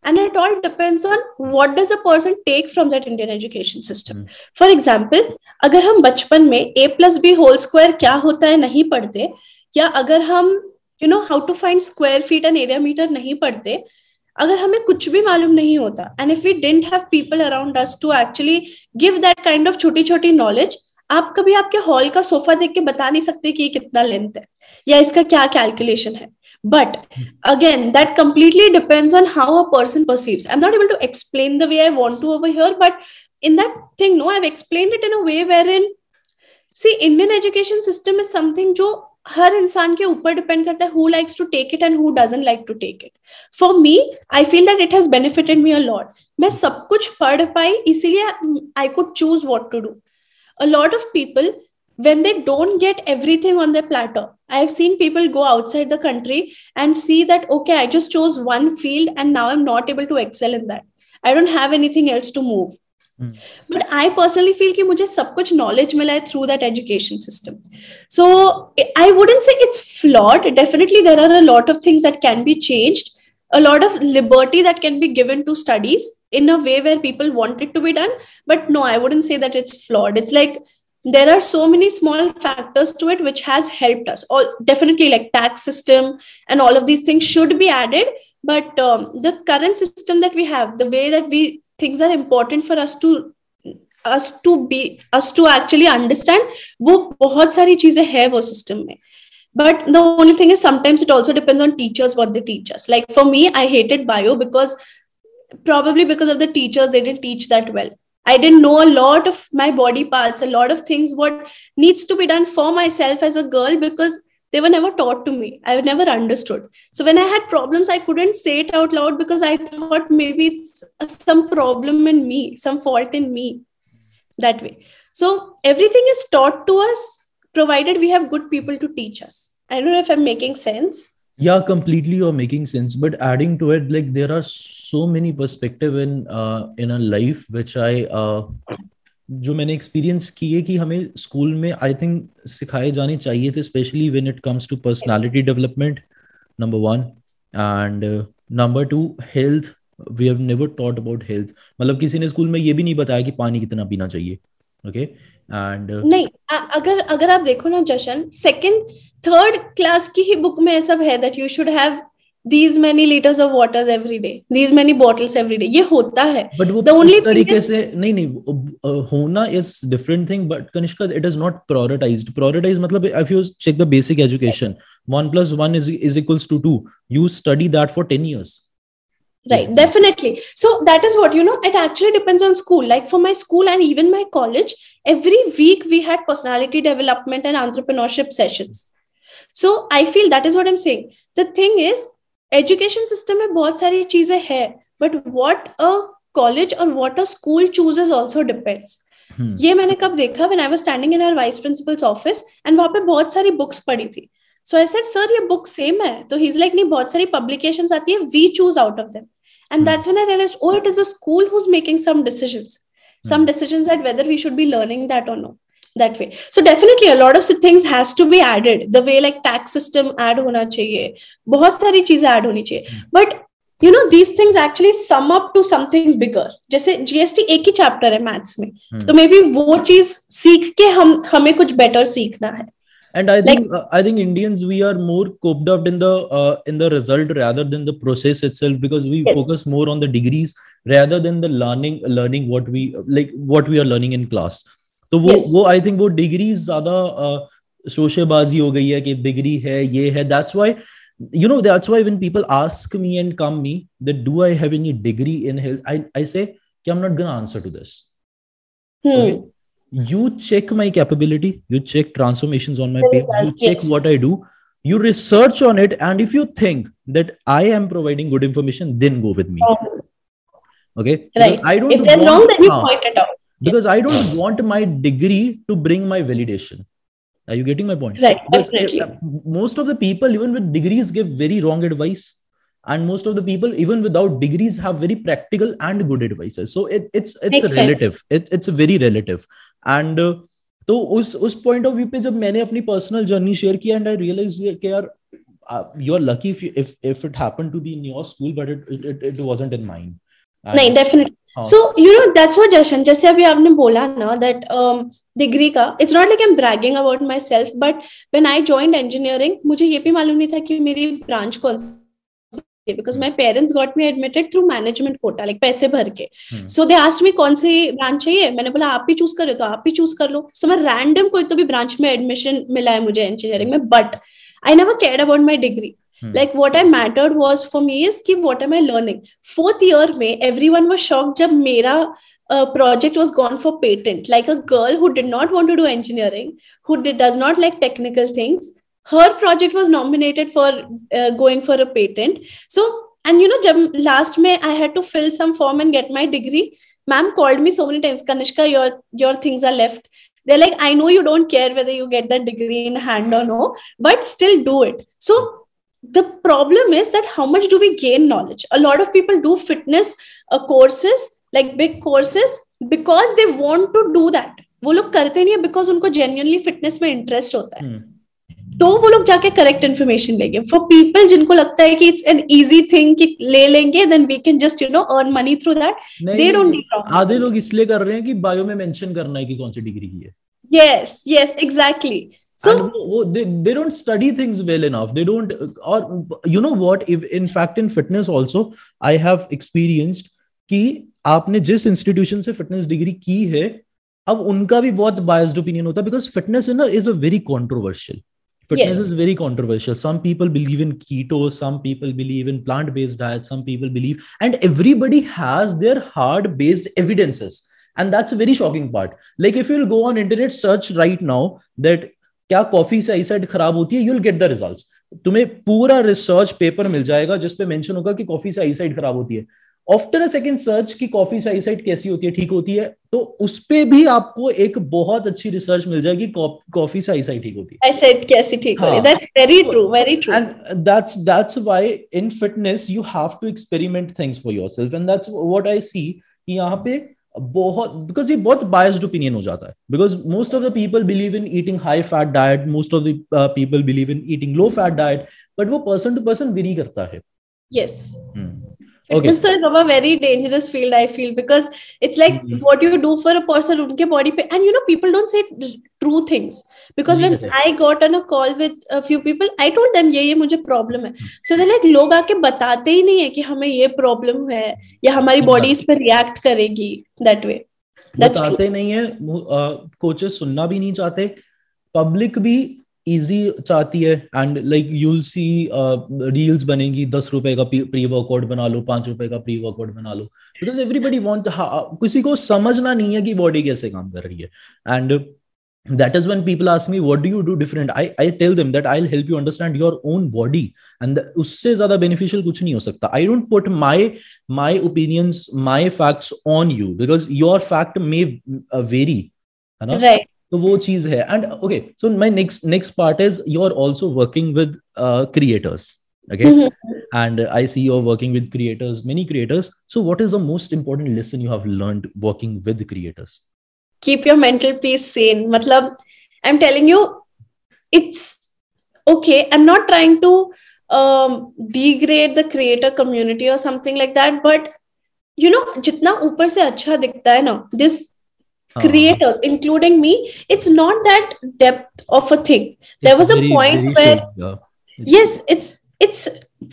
Speaker 1: and it all depends on what does a person take from that indian education system hmm. for example अगर हम बचपन में A plus B whole square क्या होता है नहीं पढ़ते या अगर हम you know how to find square feet and area metre नहीं पढ़ते अगर हमें कुछ भी मालूम नहीं होता and if we didn't have people around us to actually give that kind of छोटी छोटी नॉलेज आप कभी आपके हॉल का सोफा देख के बता नहीं सकते कि ये कितना लेंथ है या इसका क्या कैलकुलेशन है But again, that completely depends on how a person perceives. I'm not able to explain the way I want to over here, but in that thing, no, I've explained it in a way wherein, see, Indian education system is something जो हर इंसान के ऊपर depend करता है who likes to take it and who doesn't like to take it for me I feel that it has benefited me a lot मैं सब कुछ पढ़ पाई इसीलिए I could choose what to do a lot of people when they don't get everything on their platter i've seen people go outside the country and see that okay i just chose one field and now i'm not able to excel in that i don't have anything else to move hmm. But I personally feel कि मुझे सब कुछ knowledge मिला through that education system. So I wouldn't say it's flawed. Definitely, there are a lot of things that can be changed. a lot of liberty that can be given to studies in a way where people want it to be done but no i wouldn't say that it's flawed it's like there are so many small factors to it which has helped us all definitely like tax system and all of these things should be added but um, the current system that we have the way that we things are important for us to us to be us to actually understand वो बहुत सारी चीजें हैं वो system में but the only thing is sometimes it also depends on teachers what they teach us like for me i hated bio because probably because of the teachers they didn't teach that well i didn't know a lot of my body parts a lot of things what needs to be done for myself as a girl because they were never taught to me i never understood so when i had problems i couldn't say it out loud because i thought maybe it's some problem in me some fault in me that way so everything is taught to us provided we have good people to teach us i don't know if i'm making sense
Speaker 2: yeah completely you're making sense but adding to it like there are so many perspective in uh, in a life which i uh, जो मैंने experience की है कि हमें school में I think सिखाए जाने चाहिए थे specially when it comes to personality development number one and number two health we have never taught about health मतलब किसी ने स्कूल में ये भी नहीं बताया कि पानी कितना पीना चाहिए ओके okay? एंड uh,
Speaker 1: नहीं अगर अगर आप देखो ना जशन सेकंड थर्ड क्लास की ही बुक में ऐसा है that you should have these many litres of waters everyday these many bottles everyday ये होता है बट वो ओनली तरीके से नहीं
Speaker 2: नहीं होना is different thing but Kanishka it is not prioritised prioritise मतलब if you check the basic education 1 1 is is equals to 2 you study that for 10 years
Speaker 1: right yes. definitely so that is what you know it actually depends on school like for my school and even my college every week we had personality development and entrepreneurship sessions so i feel that is what i'm saying the thing is education system mein bahut sari cheeze hai but what a college or what a school chooses also depends hmm. I मैंने कब देखा when I was standing in our vice principal's office there वहां पे बहुत of books. पड़ी थी so I said sir ये book same है तो ही इज लाइक नहीं बहुत publications पब्लिकेशंस आती We choose out of them." And that's when I realized, oh, it is the school who's making some decisions, mm-hmm. some decisions that whether we should be learning that or no. That way. So definitely a lot of things has to be added. The way like tax system add hona chahiye. bahut sari cheeze add honi होनी चाहिए. But you know these things actually sum up to something bigger जैसे GST एक ही chapter है maths में hmm. तो may be वो चीज सीख के हम हमें कुछ बेटर सीखना है
Speaker 2: and i think like, uh, i think indians we are more coped up in the uh, in the result rather than the process itself because we yes. focus more on the degrees rather than the learning learning what we like what we are learning in class So वो yes. वो I think वो degree ज्यादा शोशेबाजी uh, हो गई है कि degree है ये है that's why you know that's why when people ask me and come me that do i have any degree in health i, I say okay, i'm not gonna answer to this
Speaker 1: hmm. okay?
Speaker 2: you check my capability you check transformations on my page you check what i do you research on it and if you think that i am providing good information then go with me oh. okay
Speaker 1: right i don't if there's wrong then you ah. point it out
Speaker 2: because i don't want my degree to bring my validation are you getting my point
Speaker 1: right because eh, eh,
Speaker 2: most of the people even with degrees give very wrong advice and most of the people even without degrees have very practical and good advices so it, it's it's relative it, it's very relative and uh, तो उस उस point of view पे जब मैंने अपनी personal journey share की and I realise के यार you are lucky if if it happened to be in your school but it it it wasn't in mine
Speaker 1: नहीं definitely so you know that's what Jashan जैसे अभी आपने बोला ना that degree um, का it's not like I am bragging about myself but when I joined engineering मुझे ये भी मालूम नहीं था कि मेरी ब्रांच कौन सी because my parents got me admitted through management quota like पैसे भर के सो दे आस्ट मी कौन सी ब्रांच चाहिए मैंने बोला आप ही चूज करो तो आप ही चूज कर लो सो so, मैं रैंडम कोई तो भी ब्रांच में एडमिशन मिला है मुझे इंजीनियरिंग में but I never care about my degree like what I mattered was for me is की what am I learning fourth year में एवरी वन वॉज शॉक जब मेरा project was gone for patent like a girl who did not want to do engineering who does not like technical things her project was nominated for uh, going for a patent so and you know jab last may i had to fill some form and get my degree ma'am called me so many times kanishka your your things are left they're like i know you don't care whether you get that degree in hand or no but still do it so the problem is that how much do we gain knowledge a lot of people do fitness uh, courses like big courses because they want to do that वो लोग करते नहीं है because उनको genuinely fitness में interest होता है hmm. तो वो लोग जाके करेक्ट इन्फॉर्मेशन लेंगे फॉर पीपल जिनको लगता है कि इट्स एन इजी थिंग कि ले लेंगे then we can just you know earn money through that they don't need problem आधे
Speaker 2: लोग इसलिए कर रहे हैं कि बायो में मेंशन करना है
Speaker 1: कि कौन सी डिग्री की है यस यस एग्जैक्टली सो वो they don't study
Speaker 2: things well enough they don't और you know what if in fact in fitness also I have experienced कि आपने जिस इंस्टीट्यूशन से फिटनेस डिग्री की है अब उनका भी बहुत बायस्ड ओपिनियन होता है because fitness is a very controversial Fitness yes. is very controversial. Some people believe in keto, some people believe in plant based diet, some people believe, and everybody has their hard based evidences. And that's a very shocking part. Like if you'll go on internet search right now that क्या coffee से eyesight खराब होती है you'll get the result तुम्हें पूरा research paper मिल जाएगा जिसपे मेंशन होगा कि कॉफी से आईसाइड खराब होती है आफ्टर अ सेकेंड सर्च की कॉफी साइड कैसी होती है ठीक होती है तो उस पर भी आपको एक बहुत अच्छी रिसर्च मिल जाएगी कॉफी साइसाइड ठीक होती है साइसाइड कैसी ठीक हाँ. होती है that's very true very true and that's that's why in fitness you have to experiment things for yourself and that's what I see यहाँ पे बहुत बिकॉज ये बहुत बायस्ड ओपिनियन हो जाता है because most of the people believe in eating high fat diet most of the people believe in eating low fat
Speaker 1: diet but वो person to person vary करता है यस yes. Hmm. फिटनेस तो is a very dangerous field I feel because it's like what you do for a person उनके body पे and you know people don't say true things because when I got an a call with few people I told them ये ये मुझे problem है so they like लोग आके बताते ही नहीं है कि हमें ये प्रॉब्लम है या हमारी बॉडी इस पर रिएक्ट करेगी दैट वे
Speaker 2: बताते नहीं है कोचेस सुनना भी नहीं चाहते पब्लिक भी इजी चाहती है and like you'll see reels बनेगी दस रुपए का प्री वर्कआउट बना लो पांच रुपए का प्री वर्कआउट बना लो बिकॉज एवरीबडी वॉन्ट किसी को समझना नहीं है कि बॉडी कैसे काम कर रही है and that is when people ask me what do you do different i i tell them that i'll help you understand your own body and the, usse zyada beneficial kuch nahi ho sakta i don't put my my opinions my facts on you because your fact may uh, vary
Speaker 1: right
Speaker 2: तो वो चीज है and okay so my next next part is you are also working with creators okay and I see you are working with creators many creators so what is the most important lesson you have learned working with creators keep
Speaker 1: your mental peace Sen मतलब I am telling you it's okay I am not trying to degrade the creator community और something like that but you know जितना ऊपर से अच्छा दिखता है ना this Ah. creators including me it's not that depth of a thing there was a very, point very where it's, yes it's it's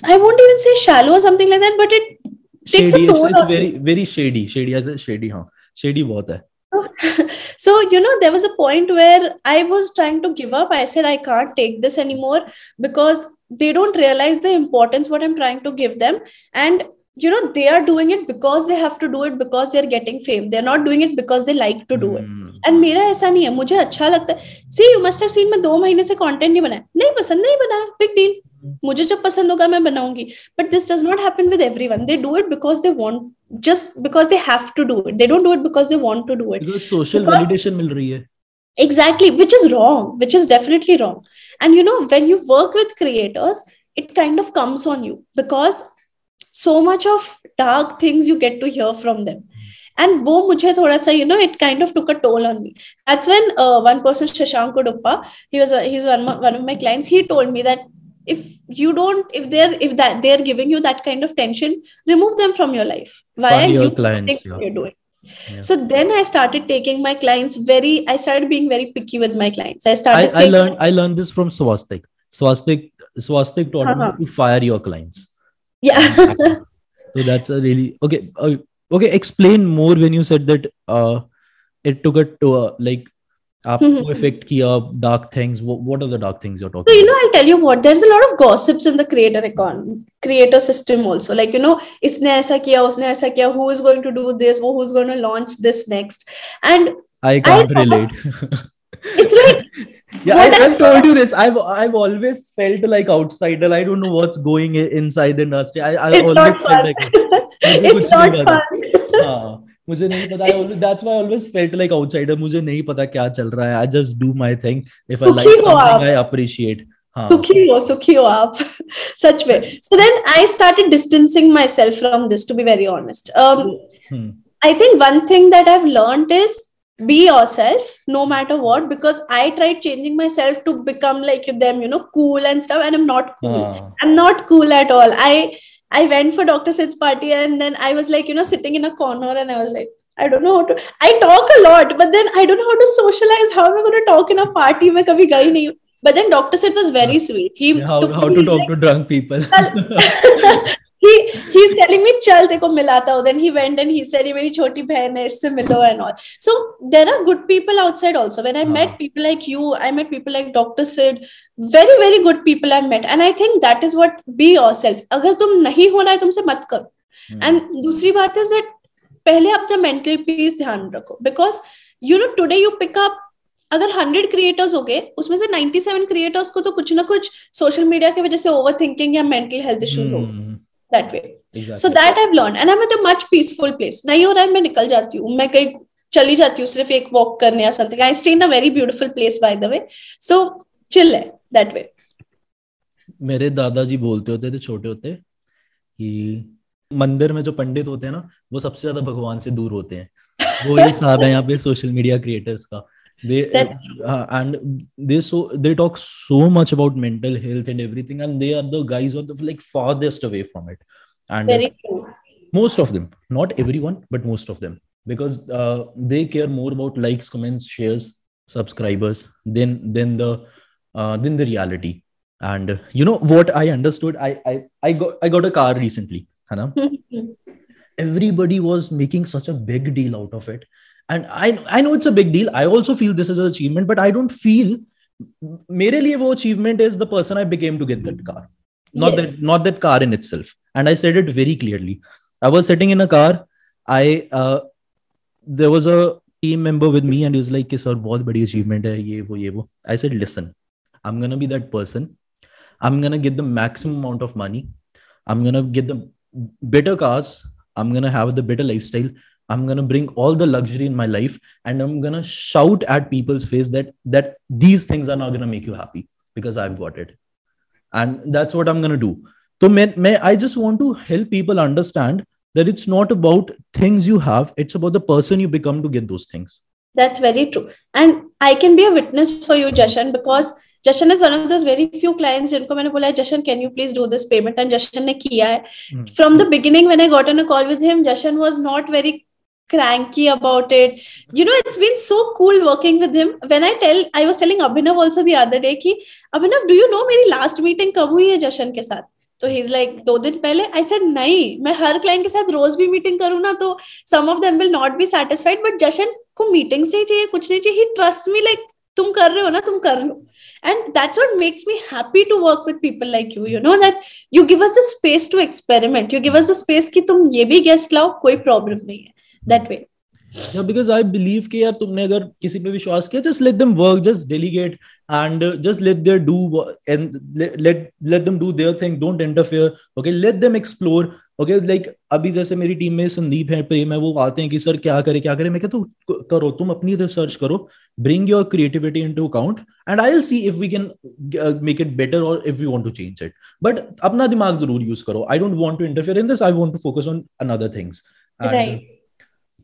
Speaker 1: i won't even say shallow or something like that but it takes
Speaker 2: shady, a toll it's, it's very very shady shady as a shady huh shady bahut
Speaker 1: <laughs> so you know there was a point where i was trying to give up i said i can't take this anymore because they don't realize the importance what i'm trying to give them and you know they are doing it because they have to do it because they are getting fame they are not doing it because they like to do mm. it hmm. and मेरा ऐसा नहीं है मुझे अच्छा लगता have see you must have seen मैं दो महीने से कंटेंट नहीं बनाया नहीं पसंद it बनाया बिग डील मुझे जब पसंद होगा मैं बनाऊंगी but this does not happen with everyone they do it because they want just because they have to do it they don't do it because they want to do
Speaker 2: it social validation मिल रही है
Speaker 1: exactly which is wrong which is definitely wrong and you know when you work with creators it kind of comes on you because so much of dark things you get to hear from them and wo mujhe thoda sa you know it kind of took a toll on me that's when uh, one person shashank kuduppa he was uh, he's one, one of my clients he told me that if you don't if they're if that they're giving you that kind of tension remove them from your life
Speaker 2: why are you clients, yeah. you're doing
Speaker 1: yeah. So then I started taking my clients very. I started being very picky with my clients.
Speaker 2: I
Speaker 1: started. I,
Speaker 2: saying, I learned. I learned this from Swastik. Swastik. Swastik taught uh-huh. me to fire your clients
Speaker 1: yeah <laughs> so
Speaker 2: that's a really okay uh, okay explain more when you said that uh it took a to a uh, like <laughs> effect key up dark things what, what are the dark things you're talking
Speaker 1: so, you
Speaker 2: know
Speaker 1: i'll tell you what there's a lot of gossips in the creator economy creator system also like you know isne aisa kiya, usne aisa kiya, who is going to do this who's going to launch this next and
Speaker 2: i can't relate <laughs>
Speaker 1: it's like yeah, I,
Speaker 2: have told you this. I've I've always felt like outsider. I don't know what's going inside the industry. I,
Speaker 1: I it's always not felt fun. like it's not fun. हाँ,
Speaker 2: मुझे
Speaker 1: नहीं पता
Speaker 2: I always that's why I always felt like outsider मुझे नहीं पता क्या चल रहा है I just do my thing if I like something I appreciate
Speaker 1: हाँ. सुखी हो सुखी हो आप सच में so then I started distancing myself from this to be very honest I think one thing that I have learned is be yourself no matter what because i tried changing myself to become like them you know cool and stuff and i'm not cool uh. i'm not cool at all i i went for dr sid's party and then i was like you know sitting in a corner and i was like I don't know how to. I talk a lot, but then I don't know how to socialize. How am I going to talk in a party? I kabhi gai nahi. But then Doctor Sid was very ah. sweet. He
Speaker 2: yeah, how, how to like, talk to drunk people. <laughs> <laughs> <laughs>
Speaker 1: he he's telling me chal dekho milata ho then he went and he said ye meri choti behan hai isse milo and all so there are good people outside also when I uh-huh. met people like you I met people like Dr Sid very very good people I met and I think that is what be yourself agar tum nahi hona hai tumse mat करो hmm. and dusri baat is that pehle पहले mental peace dhyan rakho because you know today you pick up अगर hundred creators हो गए उसमें से 97 creators को तो कुछ ना कुछ सोशल मीडिया की वजह से ओवर थिंकिंग या मेंटल हेल्थ इश्यूज हो that way so that I learn and I i'm at a much peaceful place nahi ho raha hai main nikal jati hu main kahin चली जाती हूँ सिर्फ एक वॉक करने या something I stay in a very beautiful place by the way so chill है that way मेरे दादाजी बोलते होते थे छोटे होते कि
Speaker 2: मंदिर में जो पंडित होते हैं ना वो सबसे ज्यादा भगवान से दूर होते हैं वो ये साहब है <laughs> यहाँ पे सोशल मीडिया क्रिएटर्स का they uh, uh, and they so they talk so much about mental health and everything and they are the guys on the like farthest away from it and most of them not everyone but most of them because uh, they care more about likes comments shares subscribers than than the uh, than the reality and you know what i understood i i, I got i got a car recently Hannah. <laughs> everybody was making such a big deal out of it and I know it's a big deal. I also feel this this an achievement, but I don't feel लिए वो achievement is the person I became to get that car not that not that car in itself and i said it very clearly i was sitting in a car i uh, there was a team member with me and he was like sir bahut badi achievement hai ye wo ye wo i said listen i'm going to be that person i'm going to get the maximum amount of money i'm going to get the better cars i'm going to have the better lifestyle i'm going to bring all the luxury in my life and i'm going to shout at people's face that that these things are not going to make you happy because i've got it and that's what i'm going to do so may, may i just want to help people understand that it's not about things you have it's about the person you become to get those things
Speaker 1: that's very true and i can be a witness for you jashan because Jashan is one of those very few clients. जिनको मैंने बोला Jashan can you please do this payment and Jashan ने किया है from the beginning when I got on a call with him Jashan was not very cranky about it you know it's been so cool working with him when i tell i was telling abhinav also the other day ki abhinav do you know मेरी last meeting कब हुई है जशन के साथ तो he is like दो दिन पहले आई सेड नहीं मैं हर क्लाइंट के साथ रोज भी मीटिंग करूँ ना तो some of them will not be satisfied but Jashan को मीटिंग्स नहीं चाहिए कुछ नहीं चाहिए ट्रस्ट मी लाइक तुम कर रहे हो ना तुम कर रहे हो and that's what makes me happy to work with people like you you know that you give us the space to experiment you give us the space कि तुम ये भी guest लाओ कोई problem नहीं है दैट वे या
Speaker 2: because I believe कि यार तुमने अगर किसी पे विश्वास किया just let them work just delegate and just let their do and let let them do their thing don't interfere okay let them explore okay like अभी जैसे मेरी टीम में संदीप है प्रेम है वो आते हैं कि सर क्या करें क्या करें मैं कहता तो करो तुम अपनी रिसर्च करो bring your creativity into account and I will see if we can make it better और if we want to change it but अपना दिमाग जरूर यूज करो I don't want to interfere in this I want to focus on another things
Speaker 1: right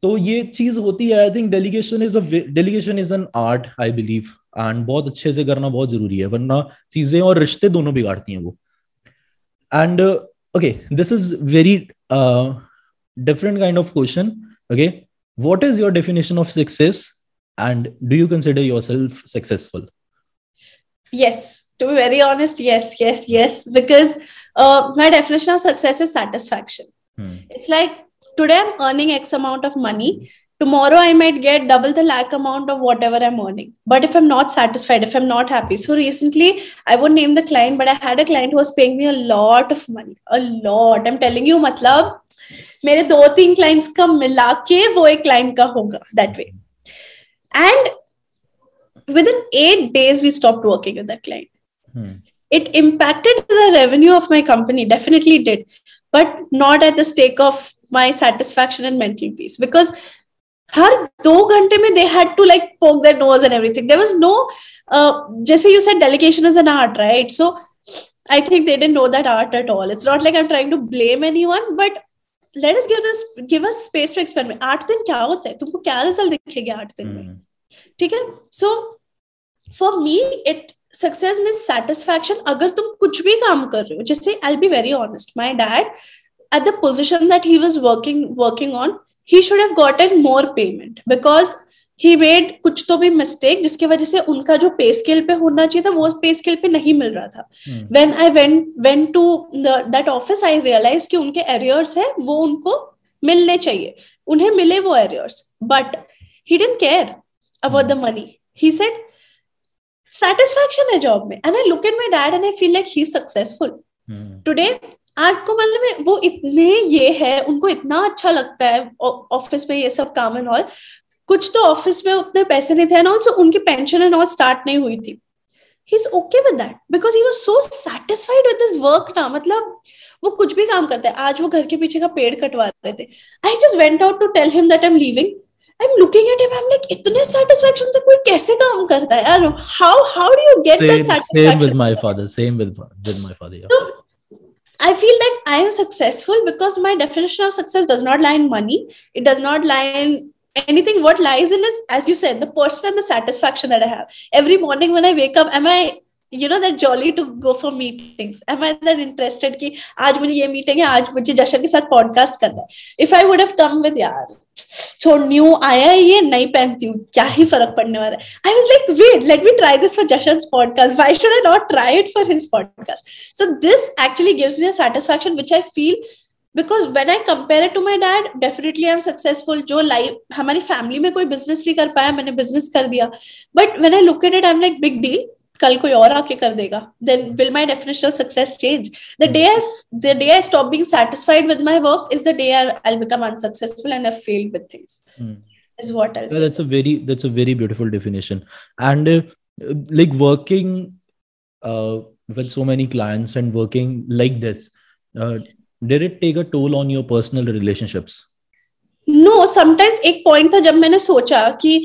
Speaker 2: तो ये चीज होती है I think delegation is a delegation is an art I believe and बहुत अच्छे से करना बहुत जरूरी है वरना चीजें और रिश्ते दोनों
Speaker 1: बिगाड़ती हैं वो and okay this is very different kind of question okay what is your definition of success and do you consider yourself successful yes to be very honest yes yes yes because my definition of success is satisfaction it's like today I'm earning X amount of money. Tomorrow I might get double the lakh amount of whatever I'm earning. But if I'm not satisfied, if I'm not happy. So recently, I won't name the client, but I had a client who was paying me a lot of money. A lot. I'm telling you, matlab, मेरे दो तीन clients का मिला के वो एक client का होगा that way. And within eight days we stopped working with that client. Hmm. it impacted the revenue of my company definitely did but not at the stake of my satisfaction and mental peace because हर दो घंटे में they had to like poke their nose and everything there was no जैसे you said delegation is an art right so I think they didn't know that art at all it's not like I am trying to blame anyone but let us give this give us space to experiment आठ दिन क्या होता है तुमको क्या result दिखेगा आठ दिन में ठीक है so for me it success mean satisfaction अगर तुम कुछ भी काम कर रहे हो जैसे I be very honest my dad at the position that he was working working on he should have gotten more payment because he made कुछ तो भी मिस्टेक जिसकी वजह से उनका जो पे स्केल पे होना चाहिए था वो पे स्केल पे नहीं मिल रहा था when I went went to that office I realise कि उनके एरियर्स है वो उनको मिलने चाहिए उन्हें मिले वो arrears but he didn't care about the money he said satisfaction है जॉब में and I look at my dad and I feel like he successful today आपको मतलब वो इतने ये है उनको इतना अच्छा लगता है ऑफिस में ये सब काम एंड ऑल कुछ तो ऑफिस में उतने पैसे नहीं थे एंड ऑल्सो उनकी पेंशन एंड ऑल स्टार्ट नहीं हुई थी he is okay with that because he was so satisfied with this work ना मतलब वो कुछ भी काम करता है आज वो घर के पीछे का पेड़ कटवा रहे थे I just went out to tell him that I am living I am looking at him I like इतने सेटिस्फैक्शन से कोई कैसे काम करता है यार how how do you get that satisfaction same with my father same with with my father I feel that I am successful because my definition of success does not lie in money. It does not lie in anything. What lies in is, as you said, the person and the satisfaction that I have. Every morning when I wake up, am I, you know, that jolly to go for meetings? Am I that interested आज मुझे ये meeting meeting? आज मुझे जशन के साथ podcast करना If I would have come with, with छोड़ new आया है ये नहीं पहनती हूँ क्या ही फर्क पड़ने वाला है I was like wait let me try this for Jashan podcast why should I not try it for his podcast so this actually gives me satisfaction which I feel because when I compare to my dad definitely I am successful जो life हमारी family में कोई business नहीं कर पाया मैंने business कर दिया but when I look at it I am like big deal कल कोई और आके कर देगा then will my definition of success change the day the day I stop being satisfied with my work is the day I become unsuccessful and I fail with
Speaker 2: things is what i yeah, that's a very that's a very beautiful definition and uh, like working uh, with so many clients and working like this uh, did it take a toll on your personal relationships
Speaker 1: no sometimes एक point था when I thought कि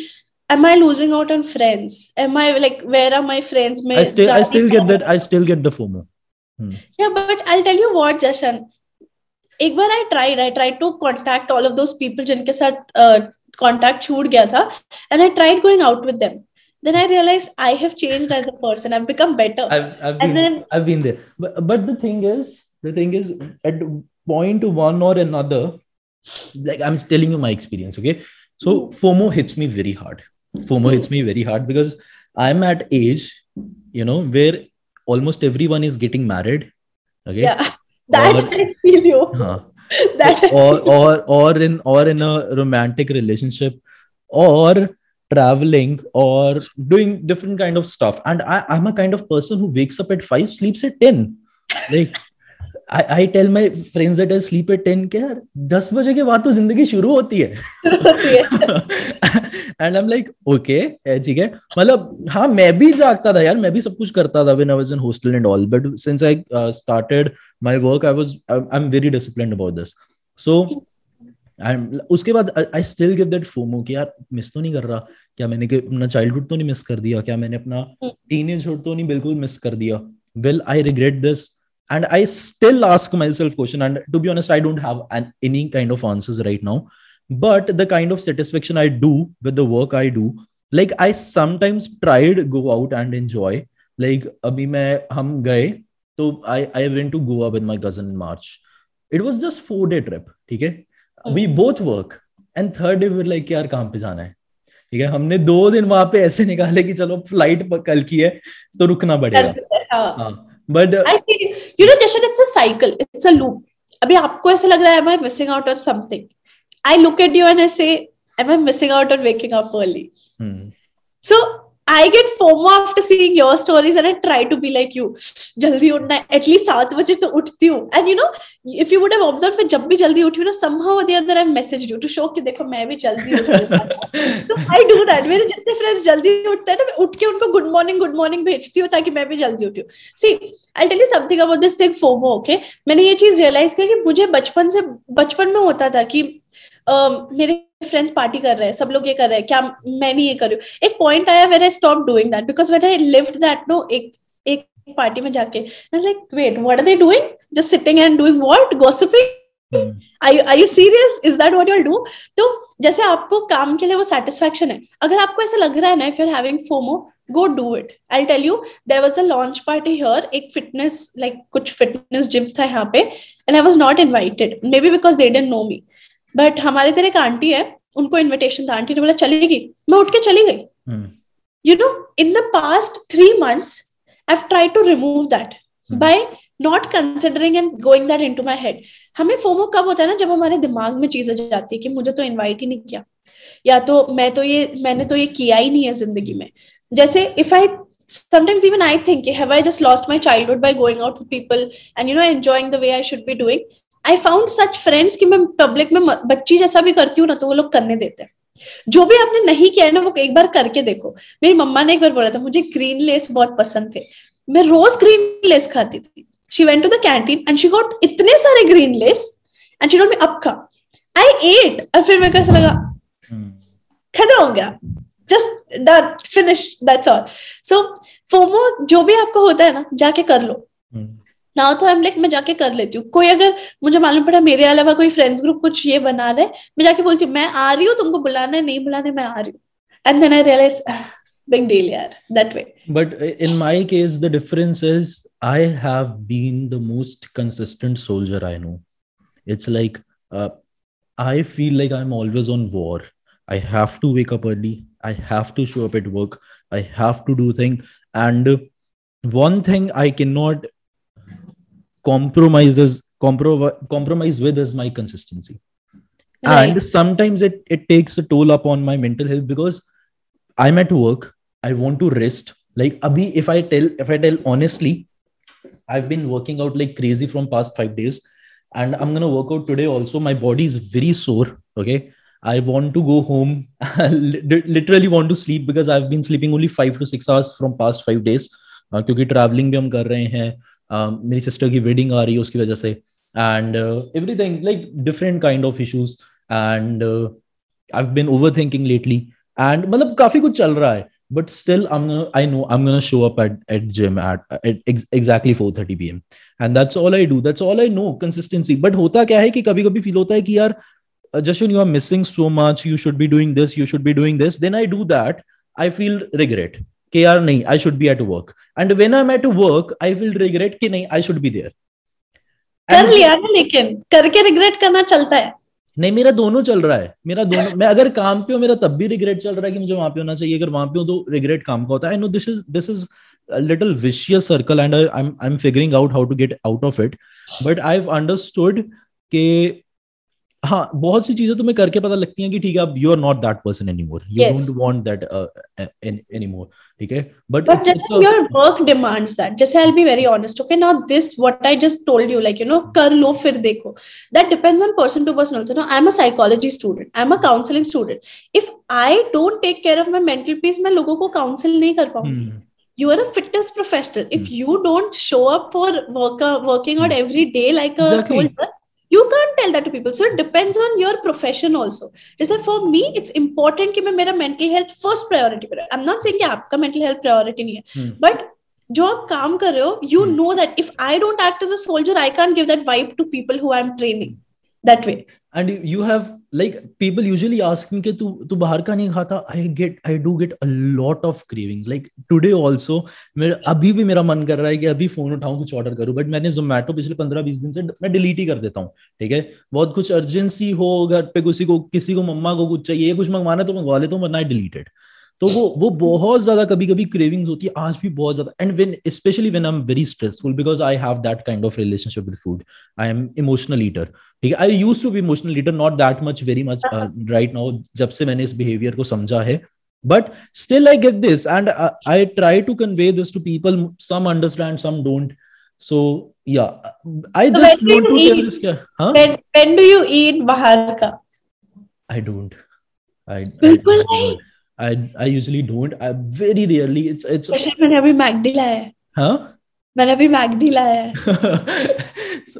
Speaker 1: am I losing out on friends? Am I like where are my friends?
Speaker 2: My I still I still get that I still get the FOMO. Hmm.
Speaker 1: Yeah, but I'll tell you what, Jashan. एक बार I tried I tried to contact all of those people जिनके साथ contact छूट गया था and I tried going out with them then i realized i have changed as a person i've become better
Speaker 2: i've, I've and been, then i've been there but, but the thing is the thing is at point one or another like i'm telling you my experience okay so hmm. fomo hits me very hard FOMO hits me very hard because I'm at age, you know, where almost everyone is getting married. Okay. Yeah. <laughs>
Speaker 1: That or, <laughs> I feel you. Huh.
Speaker 2: <laughs> that or, or or in or in a romantic relationship or traveling or doing different kind of stuff. And I, I'm a kind of person who wakes up at five, sleeps at 10. Like I tell my friends that I sleep at ten के यार दस बजे के बाद तो जिंदगी शुरू होती है and I am like okay ठीक है मतलब हाँ मैं भी जागता था यार मैं भी सब कुछ करता था when I was in hostel and all but since I started my work I was I am very discipline about this so उसके बाद I still give that FOMO कि यार मिस तो नहीं कर रहा क्या मैंने कि अपना चाइल्डहुड तो नहीं मिस कर दिया क्या मैंने अपना टीन हम्म। एज तो नहीं बिल्कुल मिस कर दिया well I regret this and i still ask myself question and to be honest i don't have an, any kind of answers right now but the kind of satisfaction i do with the work i do like i sometimes tried go out and enjoy like abhi main hum gaye to i तो I I went to Goa with my cousin in March it was just four day trip ठीक we both work and third day we were like yaar kahan pe jana hai ठीक है हमने दो दिन वहां पे ऐसे निकाले कि चलो फ्लाइट कल की है तो रुकना पड़ेगा हाँ but
Speaker 1: you know Jashan it's a cycle it's a loop अभी आपको ऐसा लग रहा है am I missing out on something I look at you and I say am I missing out on waking up early so I get FOMO after seeing your stories and I try to be like you जल्दी उठना है at least सात बजे तो उठती हूँ and you know if you would have observe मैं जब भी जल्दी उठी हूँ ना somehow the other I message you to show कि देखो मैं भी जल्दी तो आई डू दैट मेरे जितने फ्रेंड्स जल्दी उठते हैं ना मैं उठ के उनको गुड मॉर्निंग गुड मॉर्निंग भेजती हूँ ताकि मैं भी जल्दी उठी see I tell you something about this thing FOMO okay मैंने ये चीज रियलाइज किया कि मुझे बचपन से बचपन में होता था कि मेरे फ्रेंड्स पार्टी कर रहे हैं सब लोग ये कर रहे हैं क्या मैं नहीं ये कर रही हूँ एक पॉइंट आया where I stop doing that because where I lived that no एक एक पार्टी में जाके like wait what are they doing just sitting and doing what gossiping I you serious is that what you do तो जैसे आपको काम के लिए वो सेटिस्फेक्शन है अगर आपको ऐसा लग रहा है ना if you are having FOMO go do it I tell you there was a launch party here एक फिटनेस लाइक कुछ फिटनेस जिम था यहाँ पे and I was not invited maybe because they dent know me but हमारे तरह एक aunty है उनको इन्विटेशन था आंटी ने बोला चलेगी मैं उठ के चली गई you know in the past three months I try to remove that by not considering and going that into my head हमें फोमो कब होता है ना जब हमारे दिमाग में चीजें जाती है कि मुझे तो इन्वाइट ही नहीं किया या तो मैं तो ये मैंने तो ये किया ही नहीं है जिंदगी में जैसे if I sometimes even I think have just lost my childhood by going out people and you know enjoying the way I should be doing I found such friends कि मैं पब्लिक में बच्ची जैसा भी करती हूँ ना तो वो लोग करने देते हैं जो भी आपने नहीं किया है ना वो एक बार करके देखो मेरी मम्मा ने एक बार बोला था मुझे ग्रीन लेस बहुत पसंद थे मैं रोज ग्रीन लेस खाती थी she went to the canteen and she got इतने सारे green less and she dot me up खा आई एट और फिर मैं कैसे लगा hmm. खत्म हो गया just done finish that's all so FOMO जो भी आपको होता है ना जाके कर लो नाउ तो आई एम लाइक मैं जाके कर लेती हूँ कोई अगर मुझे मालूम पड़ा मेरे अलावा कोई फ्रेंड्स ग्रुप कुछ ये बना रहा है मैं जाके बोलती हूँ मैं आ रही हूँ तुमको बुलाना है नहीं बुलाना है मैं आ रही हूँ and then I realise big deal yeah that way
Speaker 2: but in my case the difference is i have been the most consistent soldier i know it's like uh, i feel like i'm always on war i have to wake up early i have to show up at work i have to do thing and one thing i cannot compromises compro- compromise with is my consistency right. and sometimes it it takes a toll upon my mental health because i'm at work i want to rest like abhi if i tell if i tell honestly i've been working out like crazy from past 5 days and i'm going to work out today also my body is very sore okay i want to go home <laughs> literally want to sleep because i've been sleeping only 5 to 6 hours from past 5 days uh, क्योंकि travelling भी हम कर रहे हैं Um, मेरी sister की wedding आ रही है उसकी वजह से and everything like different kind of issues and I been over thinking lately and मतलब काफी कुछ चल रहा है but still I know I am show up at at gym at exactly four thirty P M and that's all I do that's all I know consistency but होता क्या है कि कभी-कभी फील होता है कि यार Jashan you are missing so much you should be doing this you should be doing this then I do that I feel regret कि यार नहीं I should be at work and when I am at work I will regret कि नहीं I should be there कर लिया ना लेकिन करके रिग्रेट करना चलता है नहीं मेरा दोनों चल रहा है मेरा दोनों मैं अगर काम पे हूँ मेरा तब भी रिग्रेट चल रहा है कि मुझे वहां पे होना चाहिए अगर वहां पे हूँ तो रिग्रेट काम का होता है no this is this is little vicious circle and I am figuring out how to get out of it but I have understood के हाँ बहुत सी चीजें तुम्हें करके पता लगती हैं कि ठीक है you are not that person any more you don't want that
Speaker 1: any more ठीक है but but your work demands that जैसे I be very honest okay now this what I just told you like you know कर लो फिर देखो that depends on person to person also no I am a psychology student I am a counselling student if I don't take care of my mental peace मैं लोगों को council नहीं कर पाऊंगी hmm. you are a fitness professional if hmm. you don't show up for work, uh, working out hmm. every day like a exactly. soldier you can tell that people so it depends on your profession also जैसे for me it's important कि मैं मेरा mental health first priority पर I am not कि आपका mental health priority नहीं है but hmm. जो आप काम कर रहे हो you know that if I don't act as a soldier I can give that vibe to people who I am training that way
Speaker 2: and you have like people usually ask me तू तू बाहर का नहीं खाता I get I do get a lot of craving like today also अभी भी मेरा मन कर रहा है कि अभी फोन उठाऊं कुछ ऑर्डर करूं बट मैंने जोमेटो पिछले पंद्रह बीस दिन से मैं डिलीट ही कर देता हूँ ठीक है बहुत कुछ अर्जेंसी हो घर पे किसी को किसी को मम्मा को कुछ चाहिए कुछ मंगवाना तो मंगवा लेता हूँ बट नाई डिलीटेड तो वो वो बहुत ज्यादा कभी कभी क्रेविंग्स होती है आज भी बहुत ज्यादा and when specially when I am very stressful because I have that kind of relationship with food I am emotional leader ठीक है I use to be emotional leader not that much very much right now जब से मैंने इस behaviour को समझा है but still I get this and I try to convey this to people some understand some don't so या I i so just want to
Speaker 1: eat, tell when do you eat बाहर का I don't
Speaker 2: I बिल्कुल नहीं I I usually don't. I very rarely. It's it's. अच्छा मैंने अभी McD लाया है. हाँ. मैंने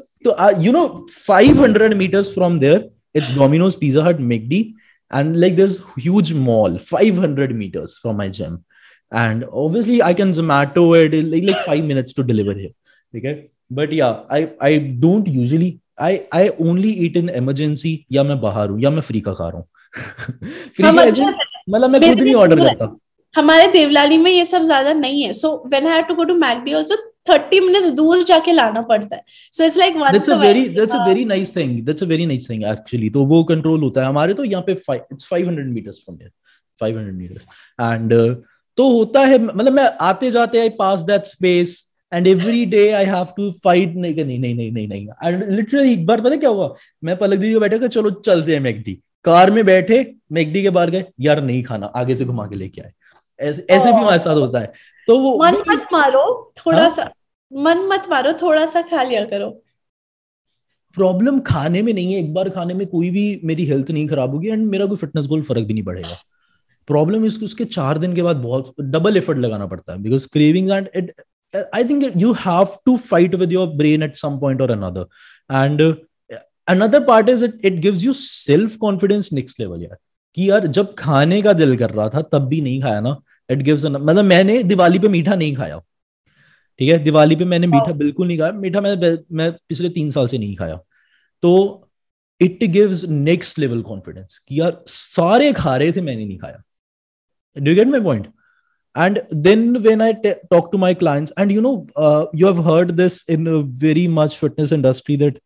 Speaker 2: <laughs> uh, you know 500 meters from there it's Domino's Pizza Hut McD and like this huge mall 500 meters from my gym and obviously I can Zomato it like, like five minutes to deliver here. Okay, but yeah, I I don't usually I I only eat in emergency या मैं बाहर हूँ या मैं free का खा रहा हूँ. फ्री <laughs> मतलब मैं खुद
Speaker 1: नहीं
Speaker 2: ऑर्डर करता
Speaker 1: हमारे देवलाली में ये सब ज्यादा नहीं है so when I have to go to McD also 30 minutes दूर जाके लाना पड़ता है so it's like that's a very that's
Speaker 2: a very nice thing that's a very nice thing actually तो वो कंट्रोल होता है हमारे तो यहाँ पे it's 500 metres from here 500 metres and तो होता है मतलब मैं आते जाते I pass that space and every day I have to fight नहीं नहीं नहीं नहीं नहीं एंड लिटरली एक बार पता क्या हुआ मैं पलक दीदी को बैठा चलो चलते हैं मैगडी कार में बैठे मैगडी के बाहर गए यार नहीं खाना आगे से घुमा के लेके आए ऐसे ऐसे भी हमारे साथ होता है तो वो
Speaker 1: मन मत मारो थोड़ा हा? सा मन मत मारो थोड़ा सा खा लिया करो
Speaker 2: प्रॉब्लम खाने में नहीं है एक बार खाने में कोई भी मेरी हेल्थ नहीं खराब होगी एंड मेरा कोई फिटनेस गोल फर्क भी नहीं पड़ेगा प्रॉब्लम इसको उसके चार दिन के बाद बहुत डबल एफर्ट लगाना पड़ता है because craving and it I think you have to fight with your brain at some point और another and another part is it it gives you self confidence next level यार कि यार जब खाने का दिल कर रहा था तब भी नहीं खाया ना इट गिव्स मतलब मैंने दिवाली पे मीठा नहीं खाया ठीक है दिवाली पे मैंने मीठा हाँ। बिल्कुल नहीं खाया मीठा मैं मैं पिछले तीन साल से नहीं खाया तो it gives next level confidence कि यार सारे खा रहे थे मैंने नहीं खाया do get my point and then when I talk to my my and you know you have heard this in very much fitness industry that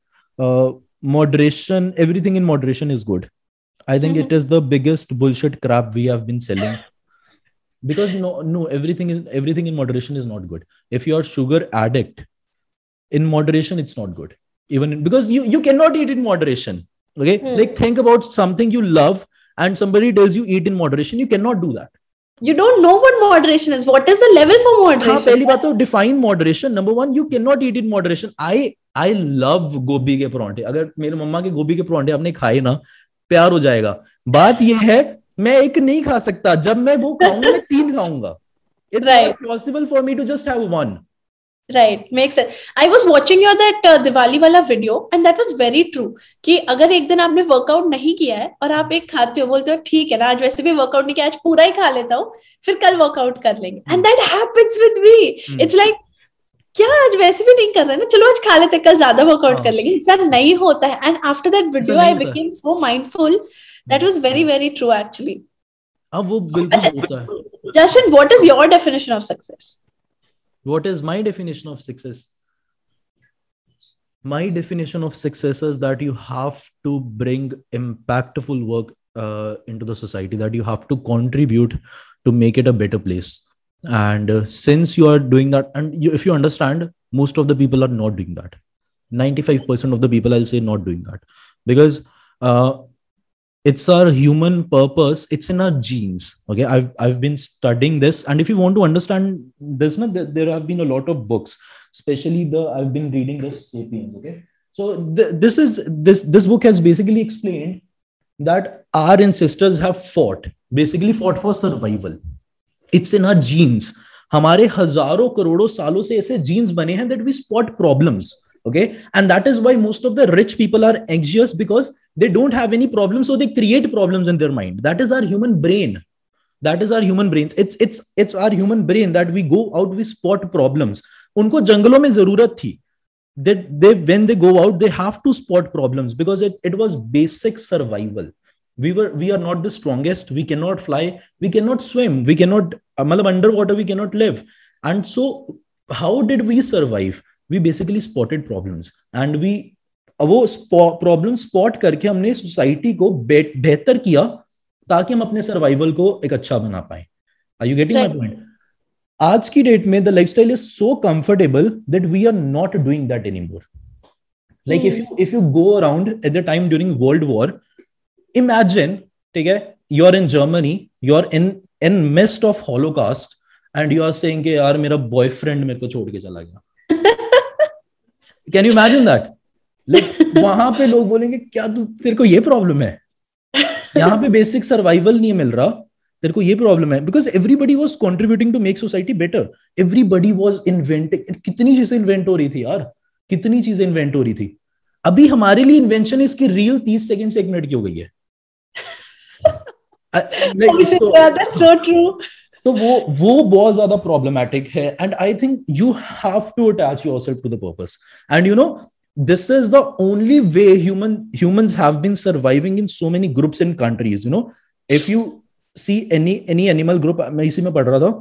Speaker 2: moderation everything in moderation is good i think mm-hmm. it is the biggest bullshit crap we have been selling because no no everything is everything in moderation is not good if you're sugar addict in moderation it's not good even because you you cannot eat in moderation okay mm. like think about something you love and somebody tells you eat in moderation you cannot do that
Speaker 1: you don't know what moderation is what is the level for हाँ, moderation पहली बात तो
Speaker 2: define moderation number one you can not eat it moderation I I love गोभी के परांठे अगर मेरे मम्मा के गोभी के परौंठे आपने खाए ना प्यार हो जाएगा बात यह है मैं एक नहीं खा सकता जब मैं वो खाऊंगा मैं तीन खाऊंगा it's possible for me to just have one
Speaker 1: right makes I was watching your that Diwali वाला video and that was very true कि अगर एक दिन आपने वर्कआउट नहीं किया है और आप एक खाते हो बोलते हो ठीक है ना आज वैसे भी वर्कआउट नहीं किया आज पूरा ही खा लेता हूँ फिर कल वर्कआउट कर लेंगे and that happens with me it's like क्या आज वैसे भी नहीं कर रहे ना चलो आज खा लेते कल ज्यादा वर्कआउट कर हाँ। लेंगे सर नहीं होता है and after that video I became so mindful that was very very true actually अब वो बिल्कुल अच्छा, होता है Jashan what is your definition of success
Speaker 2: what is my definition of success my definition of success is that you have to bring impactful work uh, into the society that you have to contribute to make it a better place and uh, since you are doing that and you, if you understand most of the people are not doing that 95% of the people i'll say not doing that because uh, it's our human purpose it's in our genes okay i've i've been studying this and if you want to understand this not there, there have been a lot of books especially the i've been reading this sapiens okay so th- this is this this book has basically explained that our ancestors have fought basically fought for survival it's in our genes हमारे हजारों करोड़ों सालों से ऐसे genes बने हैं that we spot problems okay and that is why most of the rich people are anxious because they don't have any problems so they create problems in their mind that is our human brain that is our human brains it's it's it's our human brain that we go out we spot problems unko jungle mein zarurat thi That they when they go out they have to spot problems because it, it was basic survival we were we are not the strongest we cannot fly we cannot swim we cannot matlab underwater we cannot live and so how did we survive we basically spotted problems and we वो problem spot करके हमने society को बेहतर किया ताकि हम अपने survival को एक अच्छा बना पाए are you getting my point आज की डेट में the life style is so comfortable that we are not doing that any more like if you if you go around at the time during world war imagine ठीक है you are in Germany you are in in mist of holocaust and you are saying यार मेरा boyfriend मेरे को छोड़ के चला गया कैन यू इमेजिन दैट वहां पे लोग बोलेंगे क्या तू तेरे को ये प्रॉब्लम है यहाँ पे बेसिक सर्वाइवल नहीं मिल रहा तेरे को ये प्रॉब्लम है because everybody was contributing to make society better everybody was inventing कितनी चीजें इन्वेंट हो रही थी यार कितनी चीजें इन्वेंट हो रही थी अभी हमारे लिए इन्वेंशन इसकी रियल तीस सेकेंड से एक मिनट की हो गई है
Speaker 1: <laughs>
Speaker 2: तो वो वो बहुत ज्यादा प्रॉब्लमैटिक है and I think you have to attach your self to the purpose and you know this is the only way human humans have been surviving in so many groups in countries you know if you see any any animal group मैं इसी में पढ़ रहा था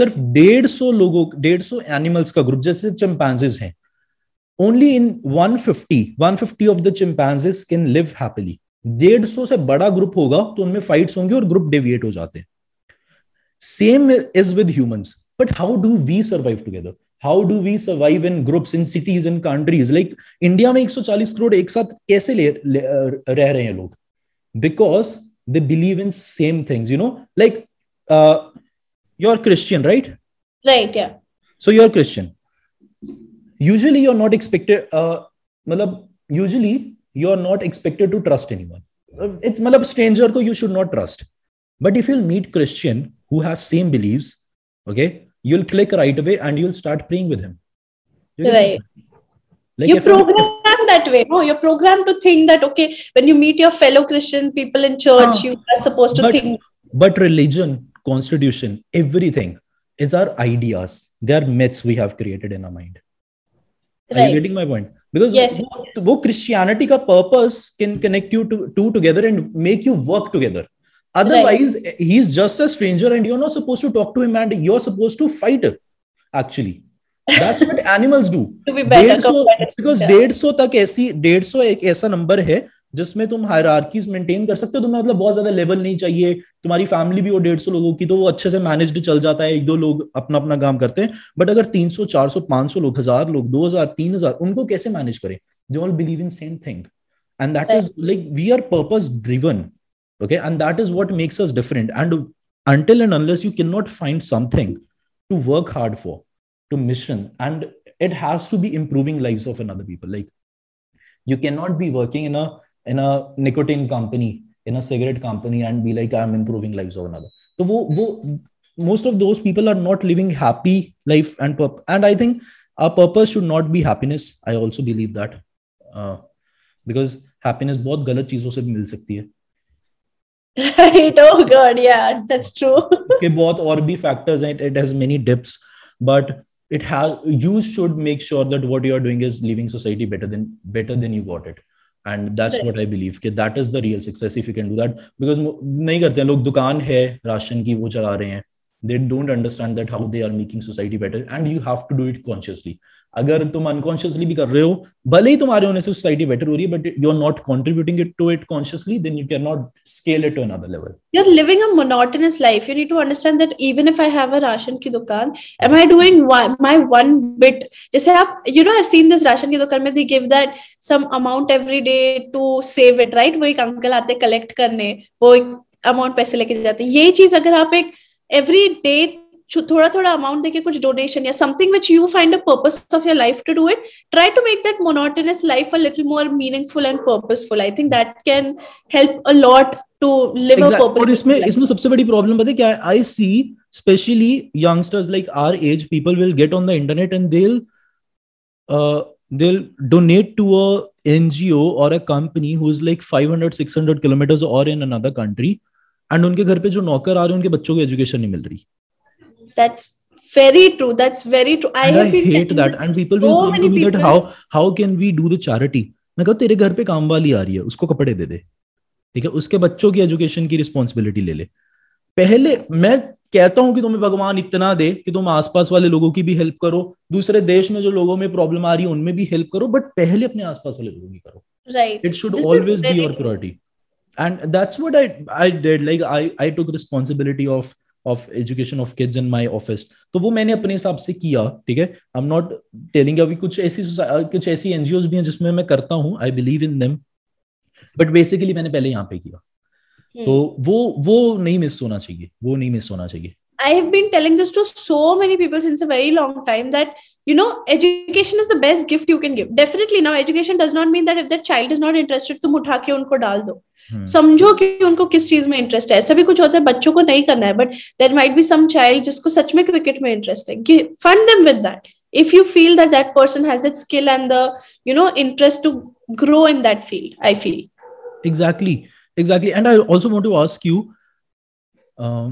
Speaker 2: सिर्फ डेढ़ सौ लोगों डेढ़ सौ एनिमल्स का ग्रुप जैसे चिंपैंजेस हैं only in 150 150 of the chimpanzees can live happily डेढ़ सौ से बड़ा ग्रुप होगा तो उनमें फाइट्स होंगी और ग्रुप डेविएट हो जाते हैं same is with humans but how do we survive together how do we survive in groups in cities in countries like india mein 140 crore ek sath kaise le, le, uh, reh because they believe in same things you know like you're christian right
Speaker 1: right yeah
Speaker 2: so you're christian usually you're not expected uh, matlab usually you're not expected to trust anyone it's matlab stranger you should not trust but if you meet christian who has same beliefs okay you'll click right away and you'll start praying with him
Speaker 1: you right like you program that way no you're programmed to think that okay when you meet your fellow christian people in church ah. you are supposed to but, think
Speaker 2: but religion constitution everything is our ideas they are myths we have created in our mind right. are you getting my point because yes. वो, वो christianity का purpose can connect you to two together and make you work together otherwise right. he's just a stranger and you're not supposed to talk to him and you're supposed to fight him actually that's what <laughs> animals do so,
Speaker 1: सौ
Speaker 2: because डेढ़ सौ तक ऐसी डेढ़ सौ एक ऐसा number है जिसमें तुम हायरार्कीज मेंटेन कर सकते हो तुम्हें मतलब बहुत ज्यादा लेवल नहीं चाहिए तुम्हारी फैमिली भी वो डेढ़ सौ लोगों की तो वो अच्छे से मैनेज्ड चल जाता है एक दो लोग अपना अपना काम करते हैं बट अगर तीन सौ चार सौ पांच सौ लोग हजार लोग दो हजार तीन हजार उनको कैसे मैनेज करें they all believe in same thing and that is like we are purpose driven okay and that is what makes us different and until and unless you cannot find something to work hard for to mission and it has to be improving lives of another people like you cannot be working in a in a nicotine company in a cigarette company and be like i'm improving lives of another so wo, wo, most of those people are not living happy life and and i think our purpose should not be happiness i also believe that uh, because happiness both galat चीजों से मिल सकती hai
Speaker 1: right <laughs> oh god yeah that's true इसके
Speaker 2: बहुत और भी factors हैं it, it has many dips but it has you should make sure that what you are doing is leaving society better than better than you got it and that's right. what I believe कि that is the real success if you can do that because नहीं करते हैं लोग दुकान है ration की वो चला they don't understand that how they are making society better and you have to do it consciously अगर तुम अनकॉन्शियसली भी कर रहे हो भले ही तुम्हारे होने से सोसाइटी बेटर हो रही है but you are not contributing it to it consciously then you can not scale it to another level you are living a
Speaker 1: monotonous life you need to understand that even if I have a ration की दुकान am I doing my one bit जैसे आप you know I have seen this ration की दुकान में they give that some amount every day to save it right वो एक uncle आते कलेक्ट करने वो अमाउंट पैसे लेके जाते ये चीज अगर आप एक every day थोड़ा थोड़ा अमाउंट देके कुछ डोनेशन या something which you find a purpose of your life to do it try to make that monotonous life a little more meaningful and purposeful I think that can help a lot to live a purpose और
Speaker 2: इसमें इसमें सबसे बड़ी problem पता है क्या I see specially youngsters like our age people will get on the internet and they they'll donate to a NGO or a company who's like 500, 600 kilometers or in another country and उनके घर पे जो नौकर आ रहे हैं उनके बच्चों को एजुकेशन नहीं मिल रही that's very true that's very true i, and I hate that and people will come to me that how how can we do the charity मैं कहूँ तेरे घर पे काम वाली आ रही है उसको कपड़े दे दे ठीक है उसके बच्चों की एजुकेशन की रिस्पॉन्सिबिलिटी ले ले पहले मैं कहता हूं कि तुम्हें भगवान इतना दे कि तुम आसपास वाले लोगों की भी हेल्प करो दूसरे देश में जो लोगों में प्रॉब्लम आ रही है उनमें भी हेल्प करो बट पहले अपने आसपास वाले लोगों की करो right it should always be your priority and that's what i i did like i i took responsibility of of education of kids in my office तो वो मैंने अपने हिसाब से किया ठीक है आई एम नॉट टेलिंग अभी कुछ ऐसी कुछ ऐसी एनजीओ भी हैं जिसमें मैं करता हूँ I believe in them but basically मैंने पहले यहाँ पे किया hmm. तो वो वो नहीं मिस होना चाहिए वो नहीं मिस होना चाहिए
Speaker 1: I have been telling this to so many people since a very long time that you know education is the best gift you can give. Definitely now education does not mean that if that child is not interested, तुम उठा के उनको डाल दो. Hmm. समझो कि उनको किस चीज में इंटरेस्ट है ऐसा भी कुछ होता है बच्चों को नहीं करना है but there might be some child जिसको सच में क्रिकेट में इंटरेस्ट है fund them with that if you feel that that person has that skill and the you know interest to grow in that field i feel
Speaker 2: exactly exactly and i also want to ask you um,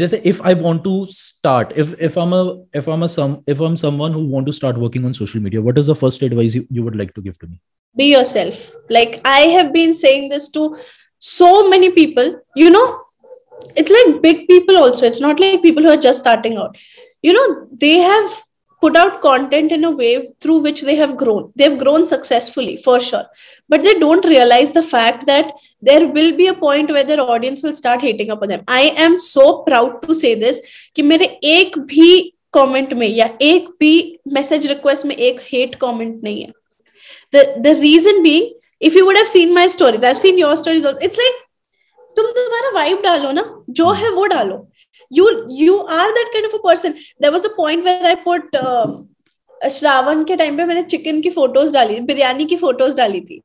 Speaker 2: just if i want to start if if i'm a if i'm a some if i'm someone who want to start working on social media what is the first advice you, you would like to give to me
Speaker 1: be yourself like i have been saying this to so many people you know it's like big people also it's not like people who are just starting out you know they have put out content in a way through which they have grown. They've grown successfully for sure, but they don't realize the fact that there will be a point where their audience will start hating upon them. I am so proud to say this कि मेरे एक भी comment में या एक भी message request में एक हेट कमेंट नहीं the reason being if you would have seen my stories i've seen your stories also, it's like तुम तुम्हारा वाइब डालो ना जो है वो डालो you you are that kind of a person there was a point where i put uh, shravan ke time pe maine chicken ki photos dali biryani ki photos dali thi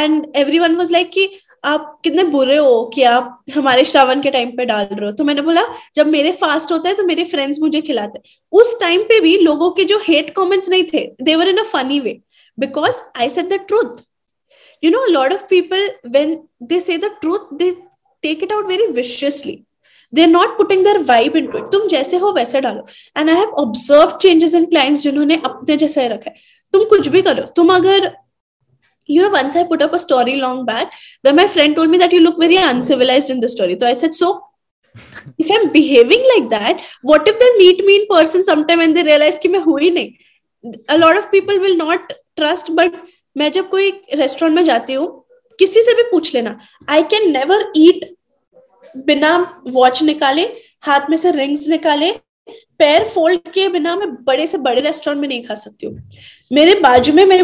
Speaker 1: and everyone was like ki आप कितने बुरे हो कि आप हमारे श्रावण के time पे डाल रहे हो तो मैंने बोला जब मेरे फास्ट होता है तो मेरे फ्रेंड्स मुझे खिलाते हैं उस टाइम पे भी लोगों के जो हेट कमेंट्स नहीं थे they were in a funny way because I said the truth you know lot of people when they say the truth they take it out very viciously they are not putting their vibe into it तुम जैसे हो वैसे डालो and I have observe changes in clients जिन्होंने अपने जैसे रखा है तुम कुछ भी करो तुम अगर you know once i put up a story long back where my friend told me that you look very uncivilized in the story so i said so if i'm behaving like that what if they meet me in person sometime and they realize ki main hu hi nahi a lot of people will not trust but मैं जब कोई restaurant में जाती हूँ किसी से भी पूछ लेना आई कैन नेवर ईट बिना वॉच निकाले हाथ में से रिंग्स निकाले पैर फोल्ड किए बिना मैं बड़े से बड़े रेस्टोरेंट में नहीं खा सकती हूँ मेरे बाजू में मेरे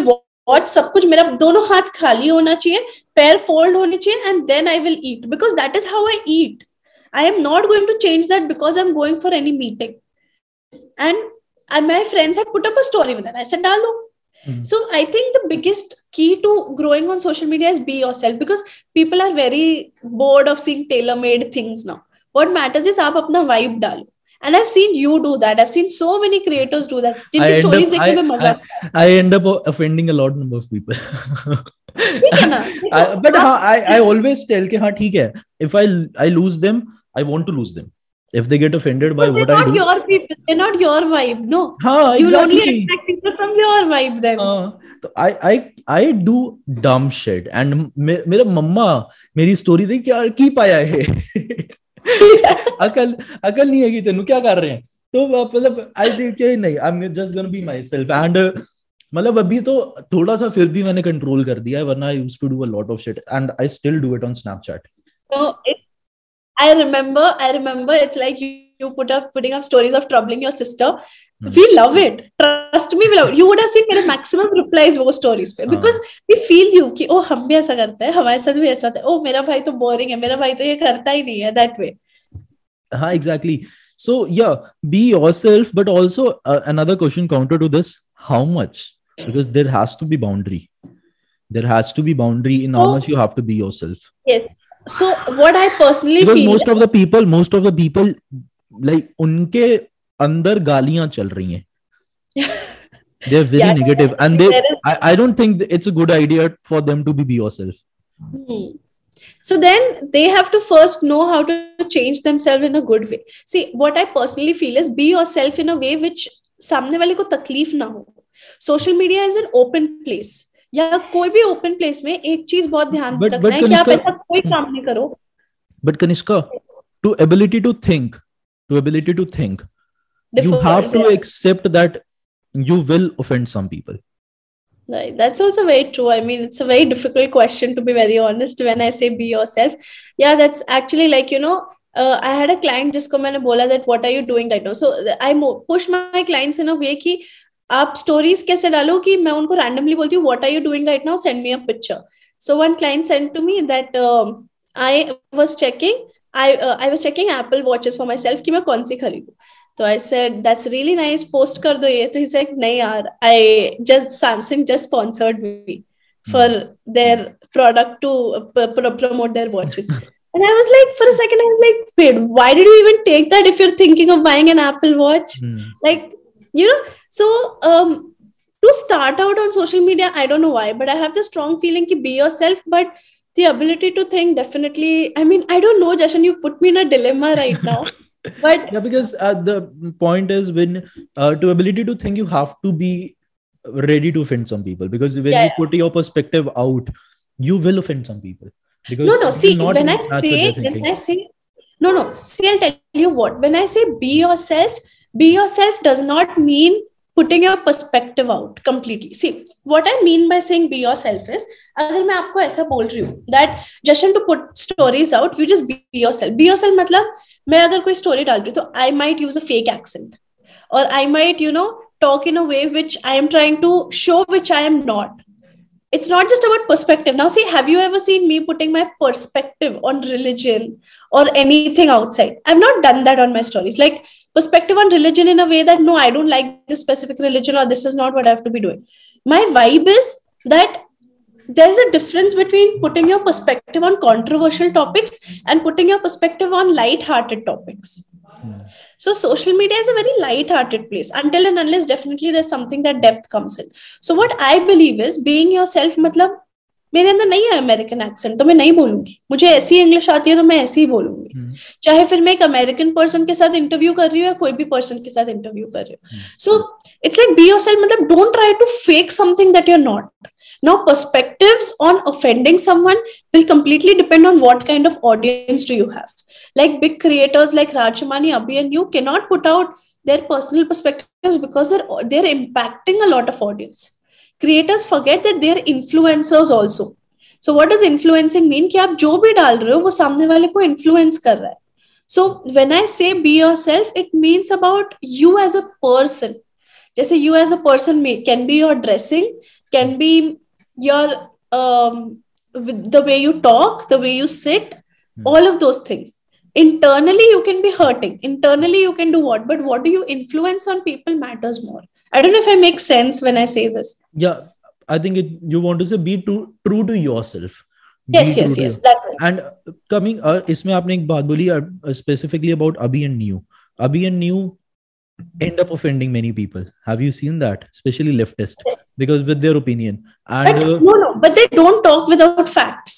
Speaker 1: वॉच सब कुछ मेरा दोनों हाथ खाली होना चाहिए पैर फोल्ड होने चाहिए and then I will eat because that is how I eat I am not going to change that because I am going for any meeting and my friends had story with डालो Mm. So I think the biggest key to growing on social media is be yourself because people are very bored of seeing tailor-made things now. What matters is आप अपना vibe डालो. And I've seen you do that. I've seen so many creators do that. जिनकी stories देखने में मजा I
Speaker 2: end up offending a lot number of
Speaker 1: people. <laughs>
Speaker 2: But I I always tell कि हाँ ठीक है. If I I lose them, I want to lose them. if they get offended by what I
Speaker 1: do. Your people. They're not your vibe. No.
Speaker 2: Huh, you exactly.
Speaker 1: only attract people from your vibe then. Uh,
Speaker 2: तो I I I do dumb shit and मे, मेरा मम्मा मेरी story देख यार की पाया है <laughs> अकल अकल नहीं है कि तेनू क्या कर रहे हैं तो मतलब आई थिंक नहीं I am just gonna be my self and मतलब अभी तो थोड़ा सा फिर भी मैंने कंट्रोल कर दिया है वरना I used to do a lot of shit and I still do it on Snapchat तो it
Speaker 1: I remember, I remember it's like you, you put up putting up stories of troubling your sister. Mm-hmm. We love it. Trust me, we love it. You would have seen मेरे maximum replies वो stories पे ah. because we feel you कि ओ हम भी ऐसा करते हैं हमारे साथ भी ऐसा था ओ मेरा भाई boring है मेरा भाई तो ये करता ही नहीं है that way.
Speaker 2: हाँ exactly. So yeah, be yourself, but also uh, another question counter to this: how much? Because there has to be boundary. There has to be boundary in how oh. much you have to be yourself.
Speaker 1: Yes, so what i personally
Speaker 2: because feel most of the people most of the people like unke andar galiyan chal rahi hain they are very yeah, negative and they is... I, I don't think it's a good idea for them to be be yourself hmm.
Speaker 1: so then they have to first know how to change themselves in a good way see what i personally feel is be yourself in a way which सामने वाले को तकलीफ ना हो social media is an open place या कोई भी open place में एक चीज बहुत ध्यान but, रखना but है कि आप ऐसा कोई काम नहीं
Speaker 2: करो but Kanishka to ability to think to ability to think you have to accept that you will offend some people
Speaker 1: right that's also very true i mean it's a very difficult question to be very honest when i say be yourself yeah that's actually like you know uh, I had a client just जिसको मैंने बोला that what are you doing right now? So I push my clients in a way that आप stories कैसे डालो कि मैं उनको randomly बोलती हूँ what are you doing right now send me a picture so one client send to me that I was checking I I was checking Apple watches for my self कि मैं कौन सी खरीदू तो I said that's really nice post कर दो ये तो ही सेड नहीं यार I just Samsung just sponsored me for their product to promote their watches And I was like, for a second, I was like, wait, why did you even take that if you're thinking of buying an Apple Watch? Mm. Like, you know, So, um, to start out on social media, I don't know why, but I have this strong feeling to be yourself, but the ability to think definitely. I mean, I don't know, Jashan, you put me in a dilemma right now. <laughs> but
Speaker 2: yeah, because uh, the point is when uh, to ability to think, you have to be ready to offend some people because when yeah, you put your perspective out, you will offend some people.
Speaker 1: Because no, no. See, when I say when I say no, no. See, I'll tell you what. When I say be yourself, be yourself does not mean putting your perspective out completely. See, what I mean by saying be yourself is अगर मैं आपको ऐसा बोल रही हूँ that Jashan to put stories out, you just be yourself. Be yourself मतलब मैं अगर कोई story डाल रही हूँ तो I might use a fake accent or I might you know talk in a way which I am trying to show which I am not. It's not just about perspective. Now, see, have you ever seen me putting my perspective on religion or anything outside? I've not done that on my stories. Like, perspective on religion in a way that no i don't like this specific religion or this is not what i have to be doing my vibe is that there's a difference between putting your perspective on controversial topics and putting your perspective on light-hearted topics so social media is a very light-hearted place until and unless definitely there's something that depth comes in so what i believe is being yourself matlab मेरे अंदर नहीं है American accent तो मैं
Speaker 3: नहीं बोलूंगी मुझे ऐसी इंग्लिश आती है तो मैं ऐसी ही बोलूंगी हम्म। चाहे फिर मैं एक अमेरिकन पर्सन के साथ इंटरव्यू कर रही हूँ या कोई भी पर्सन के साथ इंटरव्यू कर रही हूँ so it's like be your मतलब don't try to fake something that you not now perspective on offending someone will completely depend on what kind of audience do you have like big creators like Rajmani Abi and you के not put out their personal perspective because they're they're impacting a lot of audience creators forget that they are influencers also so what does influencing mean कि आप जो भी डाल रहे हो वो सामने वाले को इन्फ्लुएंस कर रहा है so when I say be yourself it means about you as a person जैसे you as a person can be your dressing can be your the way you talk the way you sit all of those things internally you can be hurting internally you can do what but what do you influence on people matters more I don't know if I make sense when I say this.
Speaker 4: Yeah, I think you want to say be too, true to yourself. Yes, yes, yes. and uh, coming, uh, इसमें आपने एक बात बोली specifically about अभी and end up offending many people have you seen that especially leftist because with their opinion and
Speaker 3: uh, no no but they don't talk without facts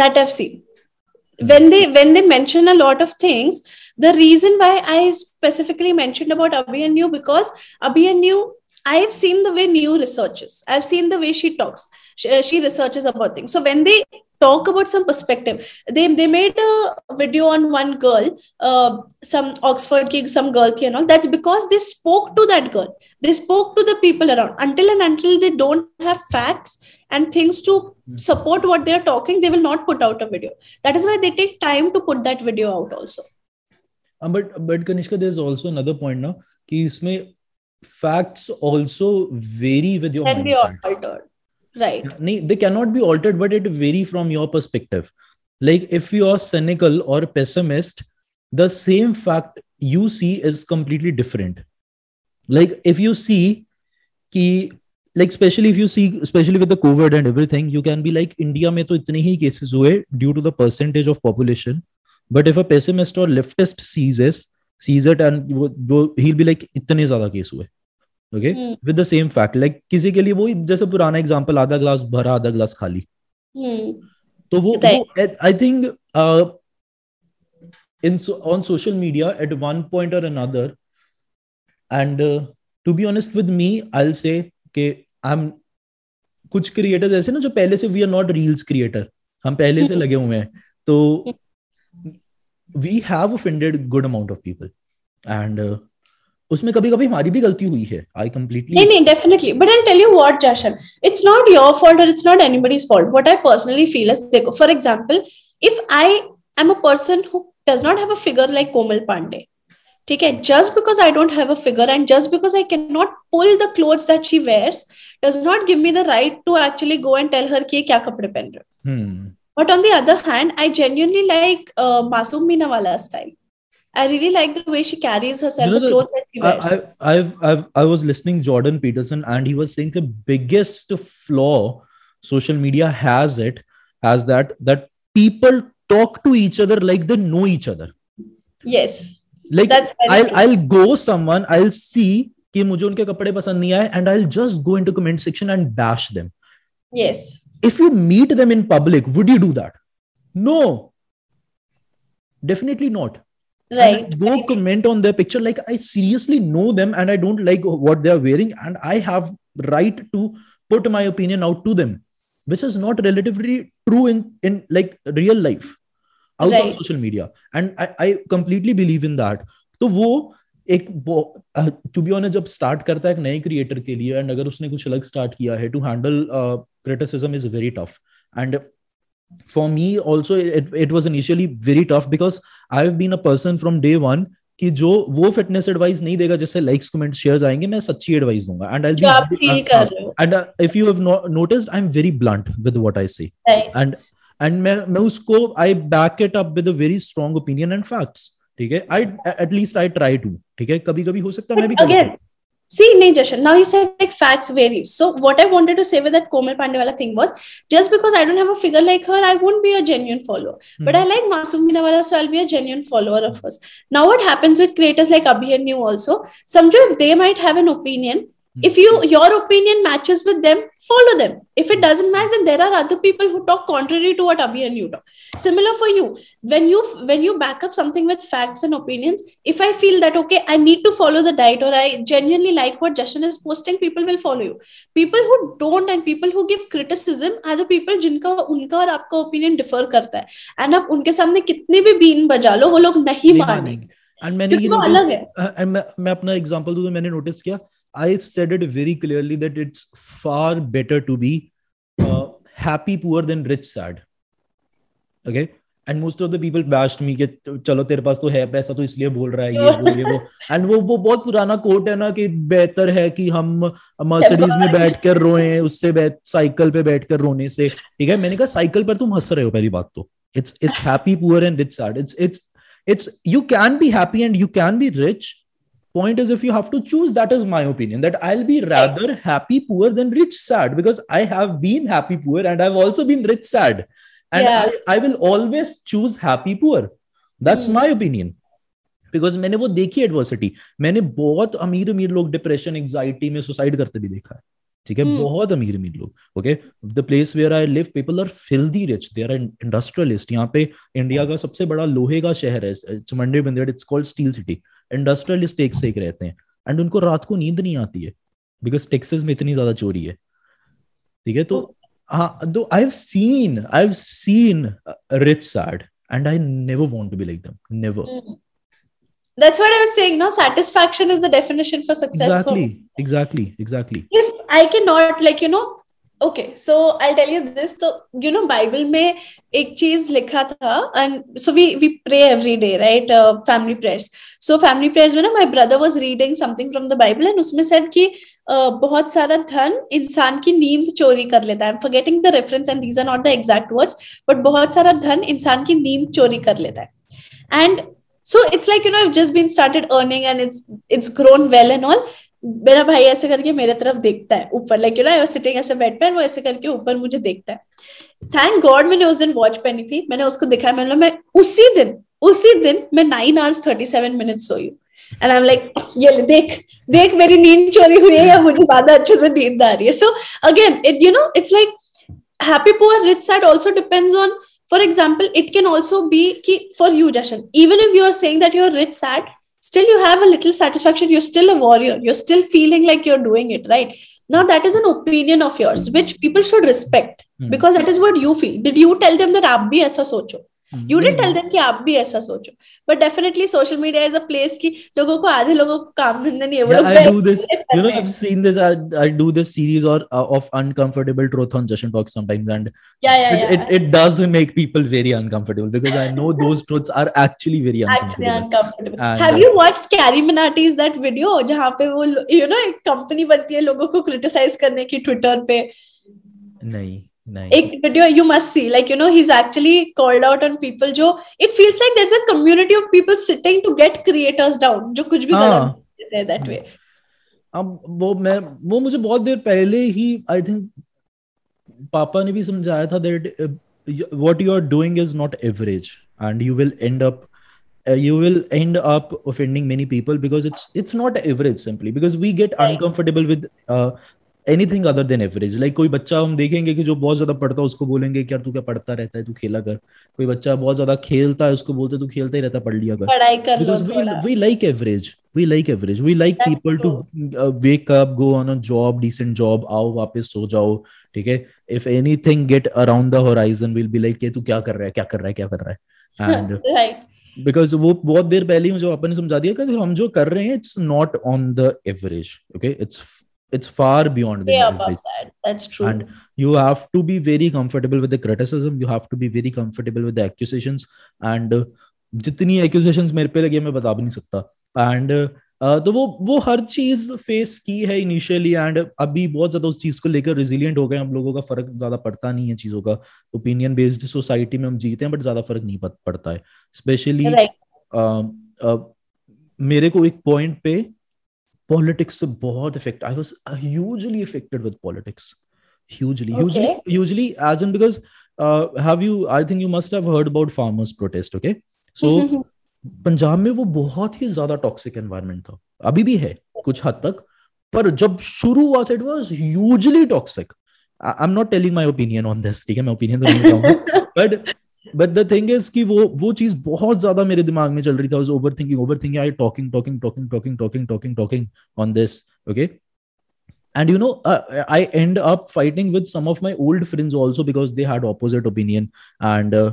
Speaker 3: that i've seen when they when they mention a lot of things the reason why I specifically mentioned about Abhiyanyu because Abhiyanyu, I've seen the way new researches. I've seen the way she talks. She, uh, she researches about things. So when they talk about some perspective, they, they made a video on one girl, uh, some Oxford kid, some girl you know. That's because they spoke to that girl. They spoke to the people around. Until and until they don't have facts, and things to hmm. support what they're talking, they will not put out a video. That is why they take time to put that video out also.
Speaker 4: but but kanishka there's also another point now कि इसमें facts also vary with your can mindset. be altered right nahi, they cannot be altered but it vary from your perspective like if you are cynical or pessimist the same fact you see is completely different like if you see ki like especially if you see especially with the covid and everything you can be like india mein to itne hi cases hue due to the percentage of population but if a pessimist और leftist sees is sees it and वो ही like इतने ज्यादा case हुए okay with the same fact like किसी के लिए वो जैसे पुराना एग्जांपल आधा ग्लास भरा आधा ग्लास खाली hmm. तो वो I think in on social media at one point और another and uh, to be honest with me i'll say I am कुछ क्रिएटर्स ऐसे ना जो पहले से we are not reels creator हम पहले से <laughs> लगे हुए हैं तो we have offended good amount of people and उसमें कभी कभी हमारी भी गलती हुई है आई कंप्लीटली
Speaker 3: नहीं नहीं definitely but I tell you what Jashan it's not your fault और it's not anybody's fault what I personally feel is देखो for example if I am a person who does not have a figure like Komal Pandey ठीक है just because I don't have a figure and just because I can not pull the clothes that she wears does not give me the right to actually go and tell her कि क्या कपड़े पहन रहे हो but on the other hand, I genuinely like uh, Masoom Meenawala's style. I really like the way she carries herself, you know, the, the clothes that
Speaker 4: she wears. I, have I've, I was listening Jordan Peterson, and he was saying the biggest flaw social media has it as that that people talk to each other like they know each other. Yes. Like That's I'll I'll go someone I'll see कि मुझे उनके कपड़े पसंद नहीं आए and I just go into comment section and bash them yes if you meet them in public would you do that no definitely not right go comment on their picture like i seriously know them and i don't like what they're wearing and i have right to put my opinion out to them which is not relatively true in in like real life out right. of social media and I, I completely believe in that So वो एक to be honest जब start करता है एक नए creator के लिए and अगर उसने कुछ अलग स्टार्ट किया है to handle criticism is very tough and for me also it, it was initially very tough because i've been a person from day one कि जो वो फिटनेस एडवाइस नहीं देगा जैसे लाइक्स कमेंट शेयर आएंगे मैं सच्ची एडवाइस दूंगा and I and if you have noticed I am very blunt with what I see and and मैं मैं उसको I back it up with a very strong opinion and facts ठीक है I at least I try to ठीक है कभी कभी हो सकता
Speaker 3: है मैं भी See, Nejashan, now you said like facts vary. So what I wanted to say with that Komal Pandewala thing was just because I don't have a figure like her, I won't be a genuine follower. Mm-hmm. But I like Masum Minawala, so I'll be a genuine follower of hers. Now what happens with creators like Abhi and New also, Samjo, if they might have an opinion, Hmm. if you your opinion matches with them follow them if it hmm. doesn't match then there are other people who talk contrary to what abhi and you talk similar for you when you when you back up something with facts and opinions if i feel that okay i need to follow the diet or i genuinely like what jashan is posting people will follow you people who don't and people who give criticism are the people जिनका उनका और आपका opinion differ करता है and आप उनके सामने कितने भी बीन बजा लो वो लोग
Speaker 4: नहीं मानेंगे एंड मैंने ये अलग है मैं अपना एग्जांपल दूं तो मैंने नोटिस किया I said it very clearly that it's far better to be uh, happy poor than rich sad. Okay. And most of the people bashed me कि तो चलो तेरे पास तो है पैसा तो इसलिए बोल रहा है ये वो ये वो एंड <laughs> वो वो बहुत पुराना कोट है ना कि बेहतर है कि हम मर्सिडीज में बैठ कर रोए उससे साइकिल पे बैठ कर रोने से ठीक है मैंने कहा साइकिल पर तुम हंस रहे हो पहली बात तो it's it's happy poor and rich sad it's it's it's you can be happy and you can be rich point is if you have to choose that is my opinion that i'll be rather happy poor than rich sad because i have been happy poor and i've also been rich sad and yeah. I, I will always choose happy poor that's mm. my opinion because मैंने वो देखी adversity मैंने बहुत अमीर अमीर लोग depression anxiety में suicide करते भी देखा है ठीक है hmm. बहुत अमीर अमीर लोग okay the place where I live people are filthy rich they are industrialist यहाँ पे इंडिया का सबसे बड़ा लोहे का शहर है मंडी बंदेड it's called steel city industrial स्टेक सेक रहते हैं एंड उनको रात को नींद नहीं आती है बिकॉज टेक्सेस में इतनी ज्यादा चोरी है ठीक है तो हाँ दो I have seen I have seen rich sad and I never want to be like them never That's what I was saying. No, satisfaction is the definition for success. Exactly,
Speaker 3: exactly, exactly. If I cannot, like you know, okay so I tell you this तो you know Bible में एक चीज लिखा था and so we we pray every day right family prayers so family prayers में ना my brother was reading something from the Bible and उसमें said कि uh, बहुत सारा धन इंसान की नींद चोरी कर लेता है forgetting the reference and these are not the exact words but बहुत सारा धन इंसान की नींद चोरी कर लेता है and so it's like you know just been started earning and it's it's grown well and all मेरा भाई ऐसे करके मेरे तरफ देखता है ऊपर like you know I was sitting ऐसे बेड पर वो ऐसे करके ऊपर मुझे देखता है थैंक गॉड मैंने उस दिन वॉच पहनी थी मैंने उसको दिखाया मैंने मैं उसी दिन उसी दिन मैं nine hours thirty seven minute सोई एंड आई एम लाइक ये देख देख मेरी नींद चोरी हुई है या मुझे ज्यादा अच्छे से नींद आ रही है so again it you know it's like happy poor rich side also depends on for example it can also be की for you Jashan even if you are sad you are rich sad still you have a little satisfaction you're still a warrior you're still feeling like you're doing it right now that is an opinion of yours which people should respect mm-hmm. because that is what you feel did you tell them that aap bhi aisa socho
Speaker 4: you dent
Speaker 3: tell them कि आप भी ऐसा सोचो but definitely social media is a place की लोगों को आधे लोगों को काम धंधा नहीं है वो लोग I do this you know I have seen this I do this series और
Speaker 4: of uncomfortable truth on Jashan talk sometimes and yeah yeah it it does make people very uncomfortable because I know those truths are actually
Speaker 3: very uncomfortable have you watched carry Minati's that video जहां पे वो यू नो एक company बनती है लोगों को क्रिटिसाइज करने की ट्विटर पे नहीं Nice. एक video you must see like you know he is actually called out on people जो
Speaker 4: it feels like there is a community of people sitting to get creators down जो कुछ भी हाँ. हैं दैट वे अब वो मैं वो मुझे बहुत देर पहले ही आई थिंक पापा ने भी समझाया था that uh, what you are doing is not average and you will end up uh, you will end up offending many people because it's it's not average simply because we get uncomfortable with uh, anything other than average like कोई बच्चा हम देखेंगे कि जो बहुत ज्यादा पढ़ता है उसको बोलेंगे कि यार तू क्या पढ़ता रहता है तू खेला कर कोई बच्चा बहुत ज्यादा खेलता है उसको बोलते तू खेलता ही रहता पढ़ लिया कर because we like average we like average we like people to wake up go on a job decent job आओ वापस सो जाओ ठीक है if anything get around the horizon will be like तू क्या कर रहा है क्या कर रहा है क्या कर रहा है एंड बिकॉज <laughs> वो बहुत देर पहले ही मुझे पापा ने समझा दिया कि हम जो कर रहे हैं it's not on the average okay it's it's far beyond yeah, above that that's true and you have to be very comfortable with the criticism you have to be very comfortable with the accusations and uh, जितनी accusation मेरे पे लगी मैं बता भी नहीं सकता And तो वो वो हर चीज फेस की है इनिशियली एंड अभी बहुत ज्यादा उस चीज को लेकर रेजिलियंट हो गए हम लोगों का फर्क ज्यादा पड़ता नहीं है चीजों का ओपिनियन बेस्ड सोसाइटी में हम जीते हैं बट ज्यादा फर्क नहीं पड़ता है स्पेशली right. uh, uh, मेरे को एक पॉइंट पे पॉलिटिक्स से बहुत effect I was hugely affected with politics Punjab में वो बहुत ही ज्यादा टॉक्सिक एनवायरमेंट था अभी भी है कुछ हद तक पर जब शुरू हुआ था it was hugely toxic I am not telling my opinion on this ठीक है मैं ओपिनियन तो नहीं but <laughs> but the thing is कि वो वो चीज बहुत ज्यादा मेरे दिमाग में चल रही था over thinking over thinking I talking talking talking talking talking talking talking on this okay and you know uh, i end up fighting with some of my old friends also because they had opposite opinion and uh,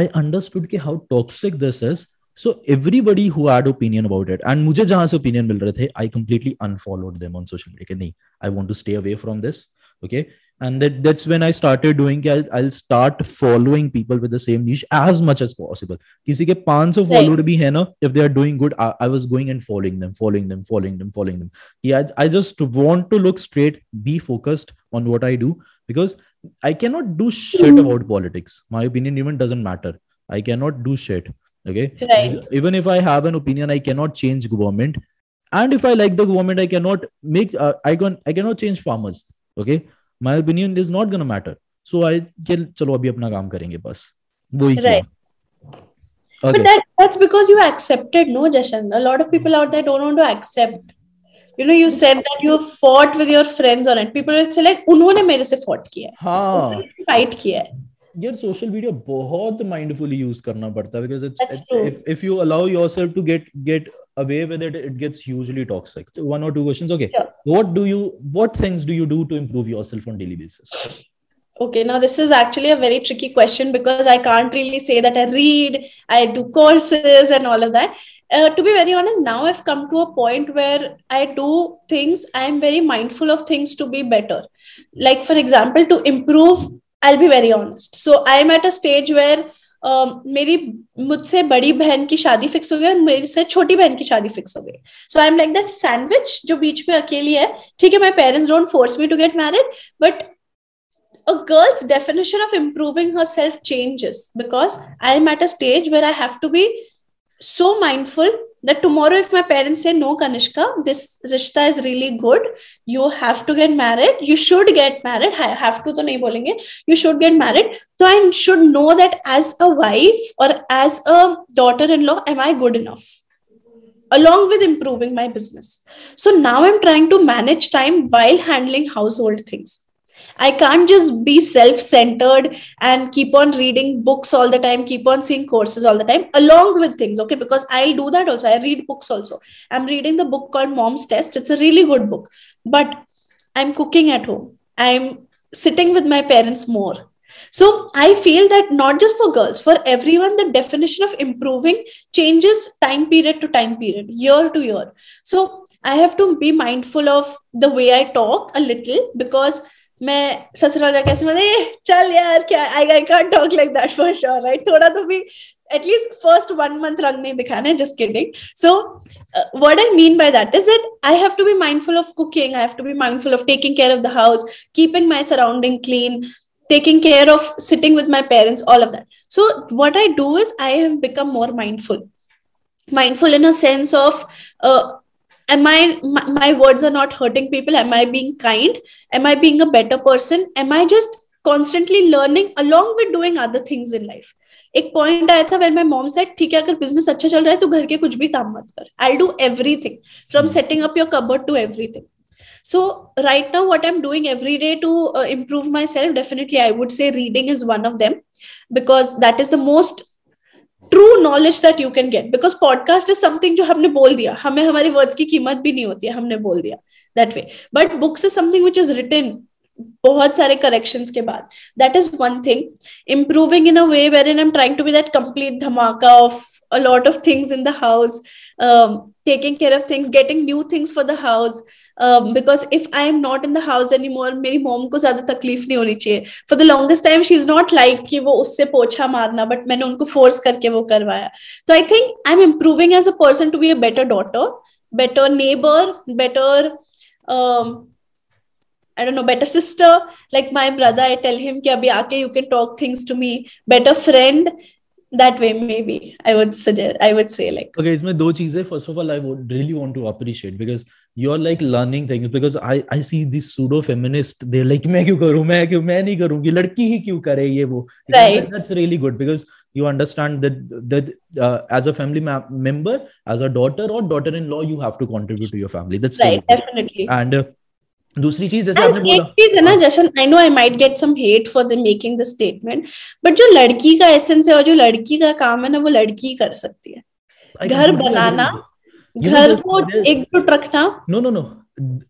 Speaker 4: i understood ki how toxic this is so everybody who had opinion about it and mujhe jahan se opinion mil rahe the i completely unfollowed them on social media nahi i want to stay away from this okay and that, that's when i started doing I'll, I'll start following people with the same niche as much as possible किसी के 500 follower भी है ना if they are doing good I, I was going and following them following them following them following them yeah I, I just want to look straight be focused on what I do because I cannot do shit hmm. about politics my opinion even doesn't matter I cannot do shit okay right. even if I have an opinion I cannot change government and if i like the government i cannot make uh, i can i cannot change farmers okay my opinion is not gonna matter so I के चलो अभी अपना काम करेंगे बस वो ही right.
Speaker 3: okay. But that, that's because you accepted, no, Jashan. A lot of people out there don't want to accept. You know, you said that you fought with your friends or it. People will say like, unhone mere se fought kiya. Ha. हाँ.
Speaker 4: Fight किया यार social media बहुत mindfully use करना पड़ता है because it's if if you allow yourself to get get away with it it gets hugely toxic so one or two questions okay sure. what do you what things do you do to improve yourself on daily basis
Speaker 3: Okay, now this is actually a very tricky question because I can't really say that I read, I do courses, and all of that. Uh, to be very honest, now I've come to a point where I do things, I'm very mindful of things to be better. Like, for example, to improve I be very honest so I am at a stage where मेरी मुझसे बड़ी बहन की शादी fix हो गई और मेरे से छोटी बहन की शादी फिक्स हो गई so I am like that sandwich जो बीच में अकेली है ठीक है my parents don't force me to get married but girls definition of improving herself changes because I am at a stage where I have to be so mindful that tomorrow if my parents say no kanishka this rishta is really good you have to get married you should get married I have to to nahi you should get married so i should know that as a wife or as a daughter in law am i good enough along with improving my business so now i'm trying to manage time while handling household things I can't just be self centered and keep on reading books all the time, keep on seeing courses all the time, along with things. Okay. Because I do that also. I read books also. I'm reading the book called Mom's Test. It's a really good book. But I'm cooking at home. I'm sitting with my parents more. So I feel that not just for girls, for everyone, the definition of improving changes time period to time period, year to year. So I have to be mindful of the way I talk a little because मैं ससुराल जाके ऐसे बोले चल यार क्या I I can't talk like that for sure right थोड़ा तो भी एटलीस्ट फर्स्ट वन मंथ रंग नहीं दिखाना है just kidding so what I mean by that is it I have to be mindful of cooking I have to be mindful of taking care of the house keeping my surrounding clean taking care of sitting with my parents all of that so what i do is i have become more mindful mindful in a sense of uh, am I, my, my words are not hurting people? Am I being kind? Am I being a better person? Am I just constantly learning along with doing other things in life? एक point आया था when my mom said ठीक है business business अच्छा चल रहा है तो घर के कुछ भी काम मत कर I do every thing from setting up so right now what i'm doing every day to uh, improve myself definitely i would say reading is one of them because that is the most true knowledge that you can get because podcast is something जो हमने बोल दिया हमें हमारे words की कीमत भी नहीं होती है हमने बोल दिया that way but books is something which is written बहुत सारे करेक्शन के बाद that is one thing improving in a way where in am trying to be that complete धमाका of a lot of things in the house taking care of things getting new things for the house because if I am not in the house any more मेरी mom को ज्यादा तकलीफ नहीं होनी चाहिए for the longest time she is not like कि वो उससे पोछा मारना बट मैंने उनको फोर्स करके वो करवाया तो I think I am improving as a person to be a better daughter better neighbour better I don't know, better sister. Like my brother, I tell him, कि अभी आके you can talk things to me. Better friend. that way maybe i would suggest i would say like okay it's my two things first of
Speaker 4: all i
Speaker 3: would really
Speaker 4: want to
Speaker 3: appreciate
Speaker 4: because you're like learning things because i i see these pseudo feminist they're like main kyun karu main kyun main nahi karungi ladki hi kyun kare ye wo right. that's really good because you understand that that uh, as a family ma- member as a daughter or daughter in law you have to contribute to your family that's right definitely and uh,
Speaker 3: दूसरी चीज जैसे हाँ, आपने बोला चीज है ना Jashan I know I might get some hate for the making the statement but जो लड़की का एसेंस है और जो लड़की का काम है ना वो लड़की कर सकती है घर बनाना घर को
Speaker 4: एक एकजुट रखना no no no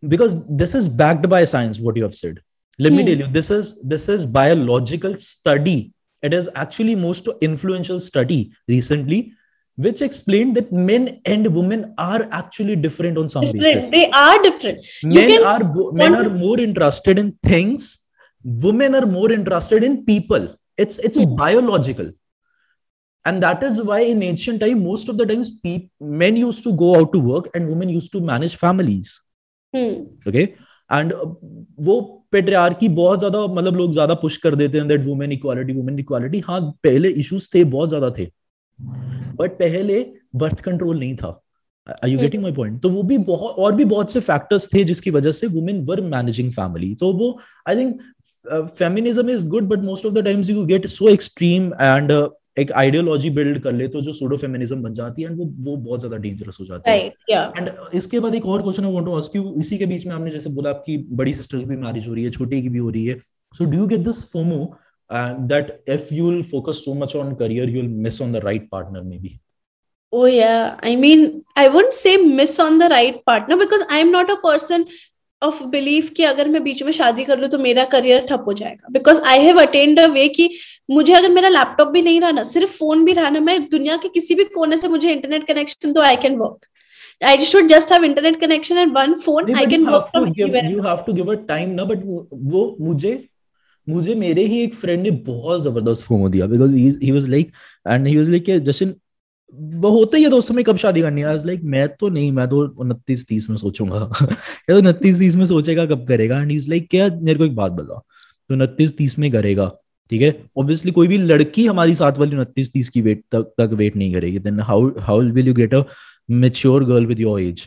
Speaker 4: because this is backed by science what you have said let me tell you this is this is biological study it is actually most influential study recently which explained that men and women are actually different on some
Speaker 3: different. They are different.
Speaker 4: Men are men are more interested in things. Women are more interested in people. It's it's mm-hmm. biological, and that is why in ancient time most of the times pe- men used to go out to work and women used to manage families. Hmm. Okay, And uh, वो patriarchy बहुत ज्यादा मतलब लोग ज्यादा push कर देते हैं that women equality, women equality. हाँ पहले issues थे बहुत ज्यादा थे बट पहले बर्थ कंट्रोल नहीं था I you getting my point तो वो भी बहुत और भी बहुत से फैक्टर्स थे जिसकी वजह से वुमेन वर मैनेजिंग फैमिली तो वो I think feminism is good but most of the times you get so extreme and एक आइडियोलॉजी बिल्ड कर ले तो जो सोडो फेमिनिज्म बन जाती है एंड वो वो बहुत ज्यादा डेंजरस हो जाती है एंड right, yeah. इसके बाद एक और question want to ask you इसी के बीच में आपने जैसे बोला आपकी बड़ी सिस्टर की भी मैरिज हो रही है छोटी की भी हो रही है so do you get this FOMO uh, that if you'll focus so much on career you'll miss on the right partner
Speaker 3: maybe oh yeah i mean i wouldn't say miss on the
Speaker 4: right partner
Speaker 3: because
Speaker 4: i'm not a
Speaker 3: person
Speaker 4: of
Speaker 3: believe कि अगर मैं बीच में शादी कर लूँ तो मेरा career ठप हो जाएगा because I have attend a way कि मुझे अगर मेरा लैपटॉप भी नहीं रहना सिर्फ फोन भी रहना मैं दुनिया के किसी भी कोने से मुझे इंटरनेट कनेक्शन तो I can work I should just have internet connection and one phone. Yeah, I can work from give, anywhere. You have to
Speaker 4: give a time ना, but वो मुझे मुझे मेरे ही एक फ्रेंड ने बहुत जबरदस्त फोमो दिया because he was like and he was like Justin होता ही है दोस्तों में कब शादी करनी है लाइक मैं तो नहीं मैं तो उनतीस तीस में सोचूंगा <laughs> या तो उनतीस तीस में सोचेगा कब करेगा एंड इज लाइक क्या मेरे को एक बात बताओ तो उनतीस तीस में करेगा ठीक है ऑब्वियसली कोई भी लड़की हमारी साथ वाली उनतीस तीस की वेट तक तक वेट नहीं करेगी then how how will you get a mature girl with your age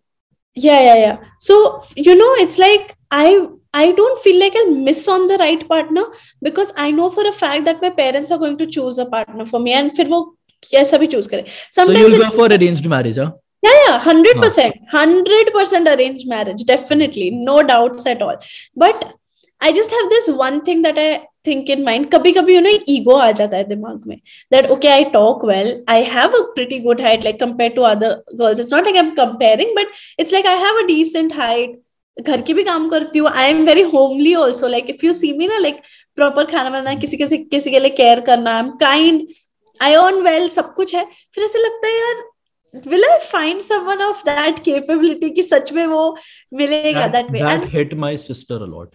Speaker 3: yeah yeah yeah so you know it's like i i don't feel like i'll miss on the right partner because i know for a fact that my parents are going to choose a partner for me and fir wo kaisa bhi choose kare sometimes so you'll go for arranged marriage huh yeah yeah 100% 100% arranged marriage definitely no doubts at all but i just have this one thing that i think in mind कभी कभी उन्हें ego आ जाता है दिमाग में that okay I talk well I have a pretty good height like compare to other girls it's not like I am comparing but it's like I have a decent height घर की भी काम करती हूँ I am very homely also like if you see me ना like proper खाना बनाना किसी के किसी के लिए केयर करना I am kind I on well सब कुछ है फिर ऐसे लगता है यार will I find someone of that capability ki sach mein wo मिलेगा that, that way that and hit my sister a lot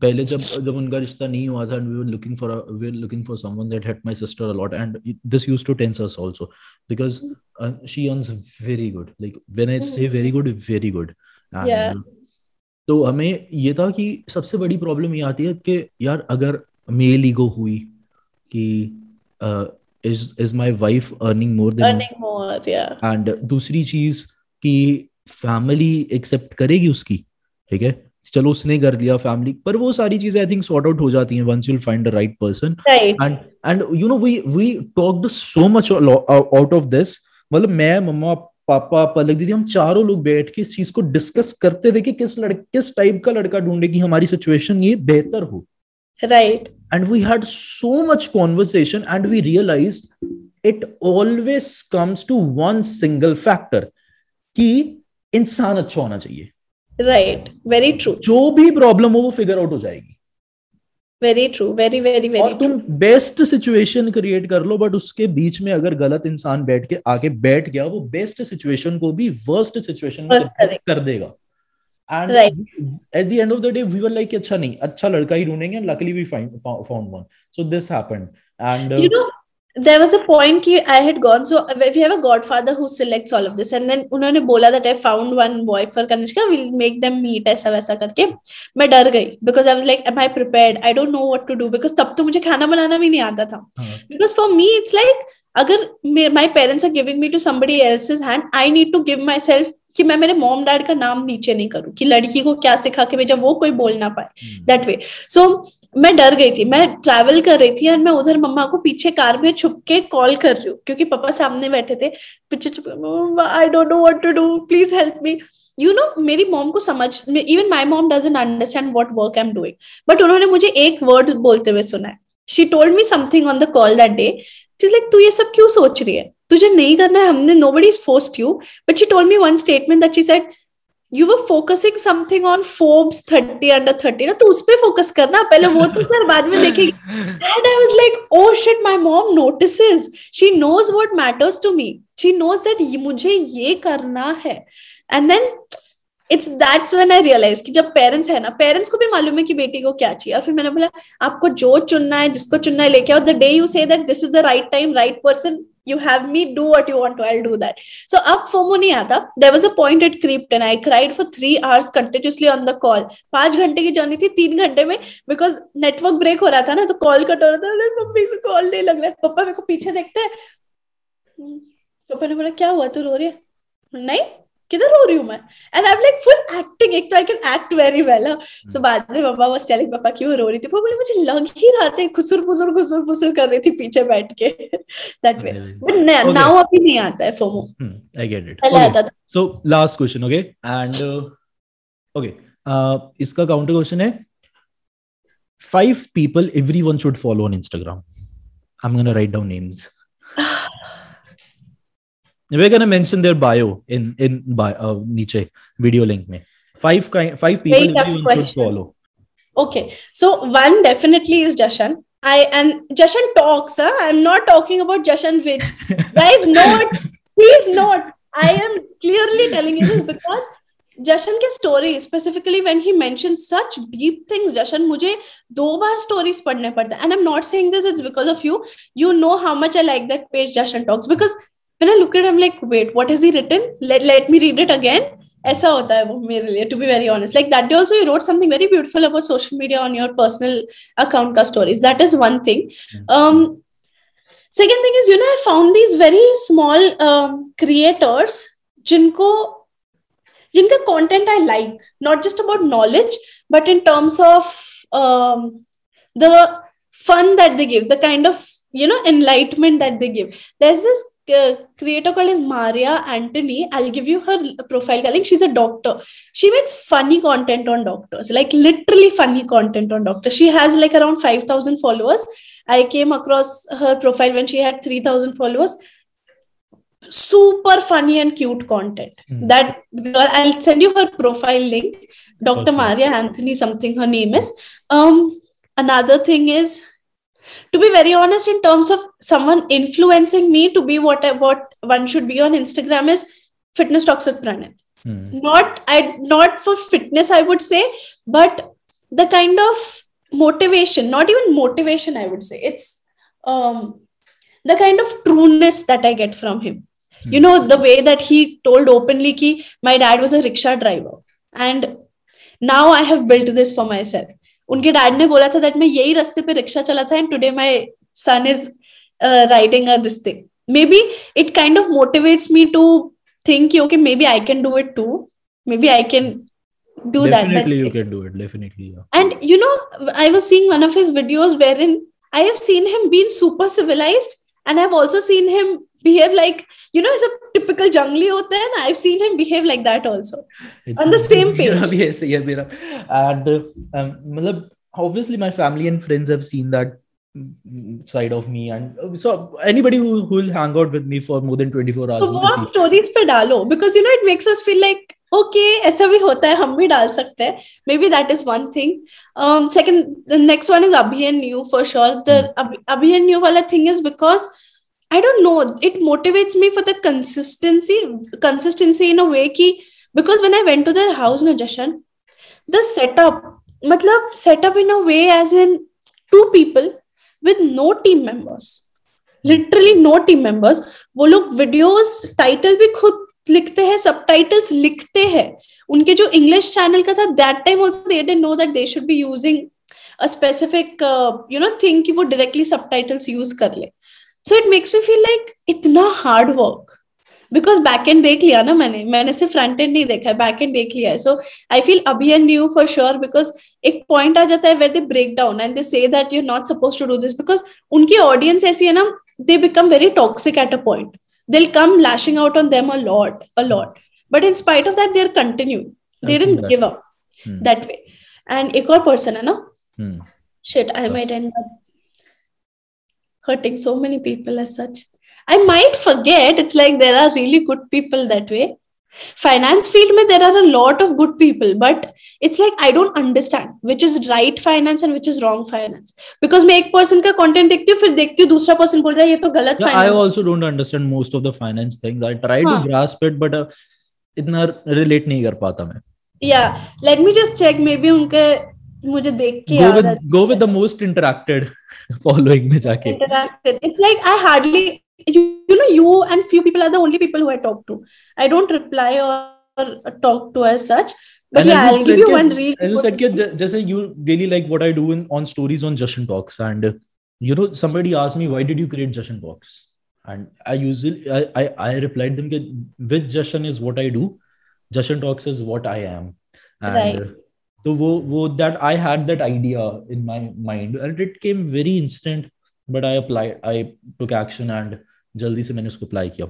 Speaker 4: पहले जब जब उनका रिश्ता नहीं हुआ था we were looking for we were looking for someone that hate my sister a lot and this used to tense us also because she earns very good like when I say very good very good तो हमें ये था कि सबसे बड़ी problem ये आती है कि यार अगर मेल ईगो हुई कि is is my wife earning more than earning more या एंड दूसरी चीज कि फैमिली एक्सेप्ट करेगी उसकी ठीक है चलो उसने कर लिया फैमिली पर वो सारी चीजें आई थिंक सॉर्ट आउट हो जाती हैं once you will find the right person and and you know we we talked so much out of this मतलब मैं मम्मा पापा पलक दीदी हम चारों लोग बैठ के इस चीज को डिस्कस करते थे कि किस लड़के किस टाइप का लड़का ढूंढेगी हमारी सिचुएशन ये बेहतर हो right and we had so much conversation and we realise it always comes to one single factor कि इंसान अच्छा होना चाहिए
Speaker 3: राइट वेरी ट्रू
Speaker 4: जो भी प्रॉब्लम हो वो फिगर आउट हो जाएगी
Speaker 3: very true very very very
Speaker 4: तुम बेस्ट सिचुएशन क्रिएट कर लो बट उसके बीच में अगर गलत इंसान बैठ के आगे बैठ गया वो बेस्ट सिचुएशन को भी वर्स्ट सिचुएशन में तो कर देगा and at the end of the day we were like अच्छा नहीं अच्छा लड़का ही ढूंढेंगे and luckily we found one so this happened and
Speaker 3: there was a point ki I had gone. So if you have a godfather who selects all of this, and then unhone bola that I found one boy for Kanishka, we'll make them meet Aisa waisa karke. Main dar गई because I was like am I prepared? I don't know what to do because तब तो मुझे खाना बनाना भी नहीं आता था because for me it's like अगर my parents are giving me to somebody else hand I need to give my self कि मैं मेरे मॉम डैड का नाम नीचे नहीं करूँ कि लड़की को क्या सिखा के भेजा वो कोई बोल ना पाए दैट वे सो मैं डर गई थी मैं ट्रैवल कर रही थी एंड मैं उधर मम्मा को पीछे कार में छुप के कॉल कर रही हूँ क्योंकि पापा सामने बैठे थे पीछे छुप I don't know what to do please help me you know मेरी मॉम को समझ even my mom doesn't understand what work I am doing but उन्होंने मुझे एक वर्ड बोलते हुए सुना है she told me something on the call that day like तू ये सब क्यों सोच रही है तुझे नहीं करना है हमने nobody forced you but she told me one statement that she said you were focusing something on Forbes thirty under thirty ना तो उस पर फोकस करना पहले वो तो कर बाद में देखेगी and I was like oh shit my mom notices she knows what matters to me she knows that मुझे ये करना है and then it's that's when I realise कि जब पेरेंट्स है ना पेरेंट्स को भी मालूम है कि बेटी को क्या चाहिए और फिर मैंने बोला आपको जो चुनना है जिसको चुनना है लेके आओ the day you say that this is the right time right person you have me do what you want to i'll do that so ab fomo nahi aata there was a point it creeped and i cried for 3 hours continuously on the call 5 घंटे की journey थी तीन घंटे में because network break हो रहा था ना तो कॉल कट हो रहा था मम्मी से कॉल नहीं लग रहा है पापा मेरे को पीछे देखते हैं पापा ने बोला क्या हुआ तू रो रही है नहीं किधर हो रही हूँ मैं and I am like full acting एक तो I can act very well so बाद में मम्मा वो स्टेलिंग पापा क्यों रो रही थी वो बोले मुझे लग ही रहा था खुसुर फुसुर खुसुर
Speaker 4: फुसुर कर रही
Speaker 3: थी पीछे
Speaker 4: बैठ के दैट वे बट नाउ अभी नहीं आता है फोमो आई गेट इट पहले आता था so last question okay and okay इसका काउंटर क्वेश्चन है five people everyone should follow on instagram i'm going to write down names we're going to mention their bio in in bio, uh, niche video link me five kind five people you question. should
Speaker 3: follow okay so one definitely is jashan i and jashan talks huh? i'm not talking about jashan which guys not please not i am clearly telling you this because जशन के story specifically when he मैं such deep things Jashan मुझे दो बार stories पढ़ने पड़ते हैं and I am not saying this it's because of you you know how much I like that page Jashan talks because when I look at it, I'm like, wait, what has he written? Let, let me read it again. To be very honest, like that day also, you wrote something very beautiful about social media on your personal account ka stories. That is one thing. Mm-hmm. Um, second thing is, you know, I found these very small um, creators, jinko, jinka content I like, not just about knowledge, but in terms of um, the fun that they give, the kind of, you know, enlightenment that they give. There's this creator called is Maria Anthony. I'll give you her profile. I think she's a doctor. She makes funny content on doctors, like literally funny content on doctors. She has like around 5,000 followers. I came across her profile when she had 3,000 followers. Super funny and cute content. Mm. That girl, I'll send you her profile link. Dr. Okay. Maria Anthony, something her name is. Um, another thing is to be very honest in terms of someone influencing me to be what I, what one should be on instagram is fitness talks with pranit hmm. not i not for fitness i would say but the kind of motivation not even motivation i would say it's um, the kind of trueness that i get from him hmm. you know the way that he told openly ki my dad was a rickshaw driver and now i have built this for myself उनके dad ने बोला था that मैं यही रास्ते पे rickshaw चला था and today my son is riding a this thing maybe it kind of motivates me to think okay maybe I can do it too maybe I can do that definitely and you know I was seeing one of his videos where in I have seen him being super civilised and I have also seen behave like you know as a typical jungly hota hai na i've seen him behave like that also it's on the <laughs> same page yes
Speaker 4: yeah and um, obviously my family and friends have seen that side of me and so anybody who who will hang out with me for more than 24 hours
Speaker 3: so stories pe dalo because you know it makes us feel like okay okay, ऐसा भी होता है हम भी डाल सकते हैं maybe that is one thing second next one is Abhi and Niyu for sure the Abhi and Niyu वाला thing is because I don't know it motivates me for the consistency consistency in a way कि because when I went to their house ना जशन the setup मतलब setup in a way as in two people with no team members literally no team members वो लोग videos title भी खुद लिखते हैं सब लिखते हैं उनके जो इंग्लिश चैनल का था that time also they dent know that they should be using a specific you know thing कि वो डायरेक्टली सब यूज कर ले so it makes me feel like इतना hard work because back end देख लिया ना मैंने मैंने सिर्फ फ्रंट एंड नहीं देखा है बैक एंड देख लिया है so I feel Abhi and Niyu for sure because एक पॉइंट आ जाता है where they break down and they say that you not suppose to do this because उनकी ऑडियंस ऐसी है ना they become very toxic at a point they come lashing out on them a lot a lot but in spite of that they are continue they didn't give up that way and एक और person है ना शेट I might and hurting so many people as such i might forget it's like there are really good people that way finance field mein there are a lot of good people but it's like i don't understand which is right finance and which is wrong finance because मैं एक person का content देखती हूँ फिर देखती हूँ दूसरा person बोल रहा है ये तो
Speaker 4: गलत yeah, finance. I also don't understand most of the finance things. I try to grasp it but uh, इतना relate नहीं कर पाता मैं.
Speaker 3: Yeah, let me just check. Maybe उनके मुझे देख के go
Speaker 4: with, go with the most
Speaker 3: interacted <laughs> following में जाके interacted it's like I hardly you, you know you and few people are the only people who I talk to I don't reply or, talk to as such but and yeah I'll give you one read as you said ke, just
Speaker 4: you really like what I do in, on stories on Justin Talks and you know somebody asked me why did you create Justin Talks and I usually I, I, I replied them that with Justin is what I do Justin Talks is what I am and right तो वो वो that I had that idea in my mind and it came very instant but I apply I took action and जल्दी से मैंने उसको apply
Speaker 3: किया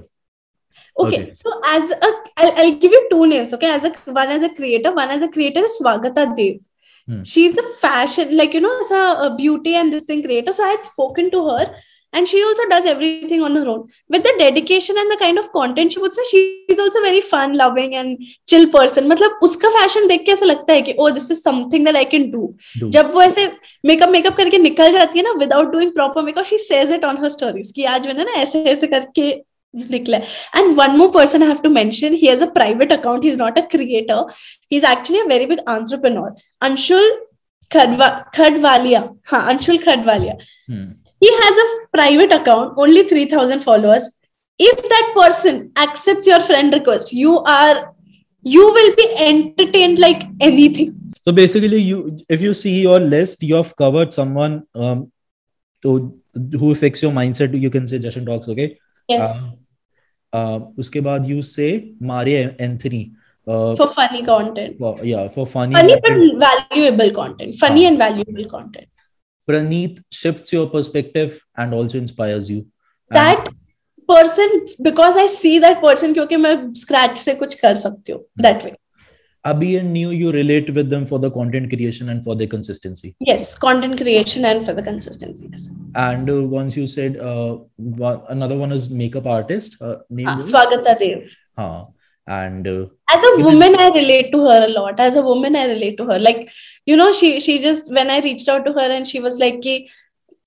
Speaker 3: okay so as a I will give you two names okay as a one as a creator one as a creator Swagata Dev she is a fashion like you know as a beauty and this thing creator so I had spoken to her and she also does everything on her own with the dedication and the kind of content she puts she is also very fun loving and chill person matlab uska fashion dekh ke aisa lagta hai ki oh this is something that I can do, do. जब वो ऐसे makeup makeup karke nikal jati hai na without doing proper makeup she says it on her stories ki aaj maine na aise aise karke nikla and one more person i have to mention he has a private account he is not a creator he is actually a very big entrepreneur Anshul Khadwa Khadwalia हाँ Anshul Khadwalia hmm. he has a private account only 3000 followers if that person accepts your friend request you are you will be entertained like anything
Speaker 4: so basically you if you see your list you have covered someone um to who affects your mindset you can say justin talks okay yes um, um, uh, uh, उसके बाद यू
Speaker 3: से मारे
Speaker 4: Anthony for funny content या funny funny.
Speaker 3: Funny valuable content funny funny ah. and valuable content.
Speaker 4: Praneet shifts your perspective and also inspires you.
Speaker 3: And that person, because I see that person, क्योंकि मैं scratch से कुछ कर सकती हूँ that way.
Speaker 4: Abhi and New, you relate with them for the content creation and for their consistency.
Speaker 3: Yes, content creation and for the consistency. Yes.
Speaker 4: And uh, once you said uh, another one is makeup artist. Uh, name ah,
Speaker 3: Swagata Dev.
Speaker 4: Haan and uh,
Speaker 3: as a woman i relate to her a lot as a woman i relate to her like you know she she just when i reached out to her and she was like Ki,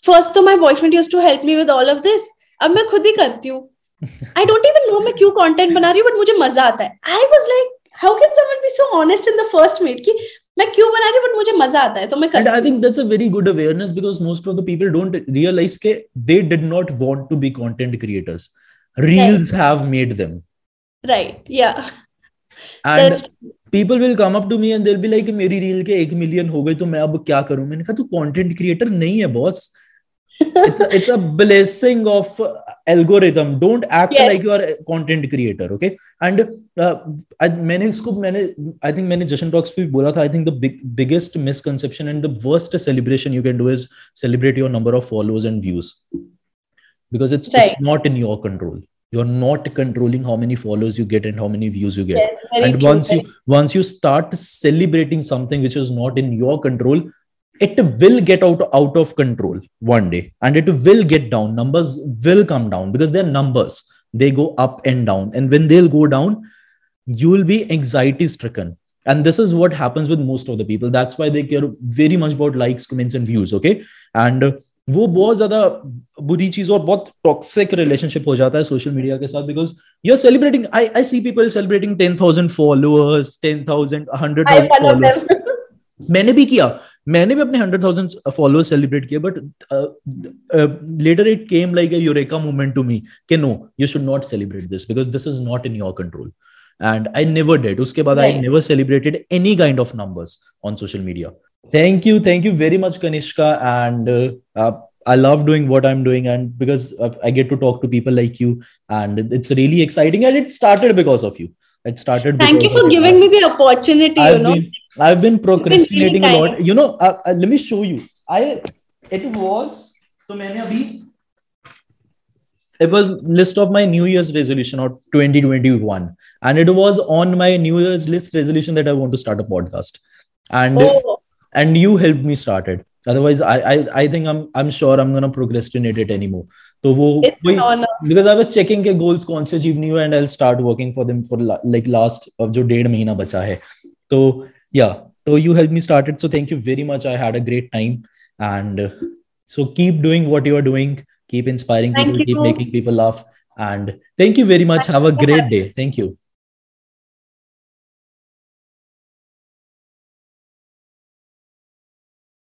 Speaker 3: first to my boyfriend used to help me with all of this ab main khud hi karti i don't even know main kyu content bana rahi but mujhe maza aata i was like how can someone be so honest in the first meet ki मैं क्यों बना रही हूँ but मुझे मजा आता है तो मैं
Speaker 4: and I think that's a very good awareness because most of the people don't realise के they did not want to be content creators reels have made them right
Speaker 3: yeah
Speaker 4: and That's... people will come up to me and they'll be like मेरी reel के एक million हो गए तो मैं अब क्या करूं मैंने कहा तू कंटेंट क्रिएटर नहीं है boss it's a blessing of algorithm don't act yes. like you are a content creator okay and uh, I, मैंने इसको मैंने आई थिंक मैंने जशन टॉक्स पे बोला था I think the biggest misconception and the worst celebration you can do is celebrate your number of followers and views because it's it's not in your control you're not controlling how many followers you get and how many views you get yes, and true, once you once you start celebrating something which is not in your control it will get out out of control one day and it will get down numbers will come down because they're numbers they go up and down and when they'll go down you will be anxiety stricken and this is what happens with most of the people that's why they care very much about likes comments and views okay and वो बहुत ज्यादा बुरी चीज और बहुत toxic relationship हो जाता है सोशल मीडिया के साथ because you are celebrating I I see people celebrating ten thousand followers ten thousand hundred thousand followers मैंने भी किया मैंने भी अपने हंड्रेड थाउजेंड फॉलोअर्स सेलिब्रेट किया but later it came like a eureka movement to me के no you should not celebrate this because this is not in your control and I never did उसके बाद I never celebrated any kind of numbers on social media Thank you. Thank you very much, Kanishka. And uh, uh, I love doing what I'm doing. And because uh, I get to talk to people like you, and it's really exciting. And it started because of you. It started.
Speaker 3: Thank you for giving me the opportunity. I've
Speaker 4: you
Speaker 3: know,
Speaker 4: been, I've been procrastinating been a lot. You know, uh, uh, let me show you. I it was so many of it was list of my new year's resolution or 2021 and it was on my new year's list resolution that i want to start a podcast and oh and you helped me start it otherwise i i, I think i'm i'm sure i'm gonna procrastinate it anymore so because i was checking ke goals conscious you knew and i'll start working for them for like last of jo mahina bacha hai. so yeah so you helped me start it so thank you very much i had a great time and so keep doing what you are doing keep inspiring people keep making people laugh and thank you very much have a great day thank you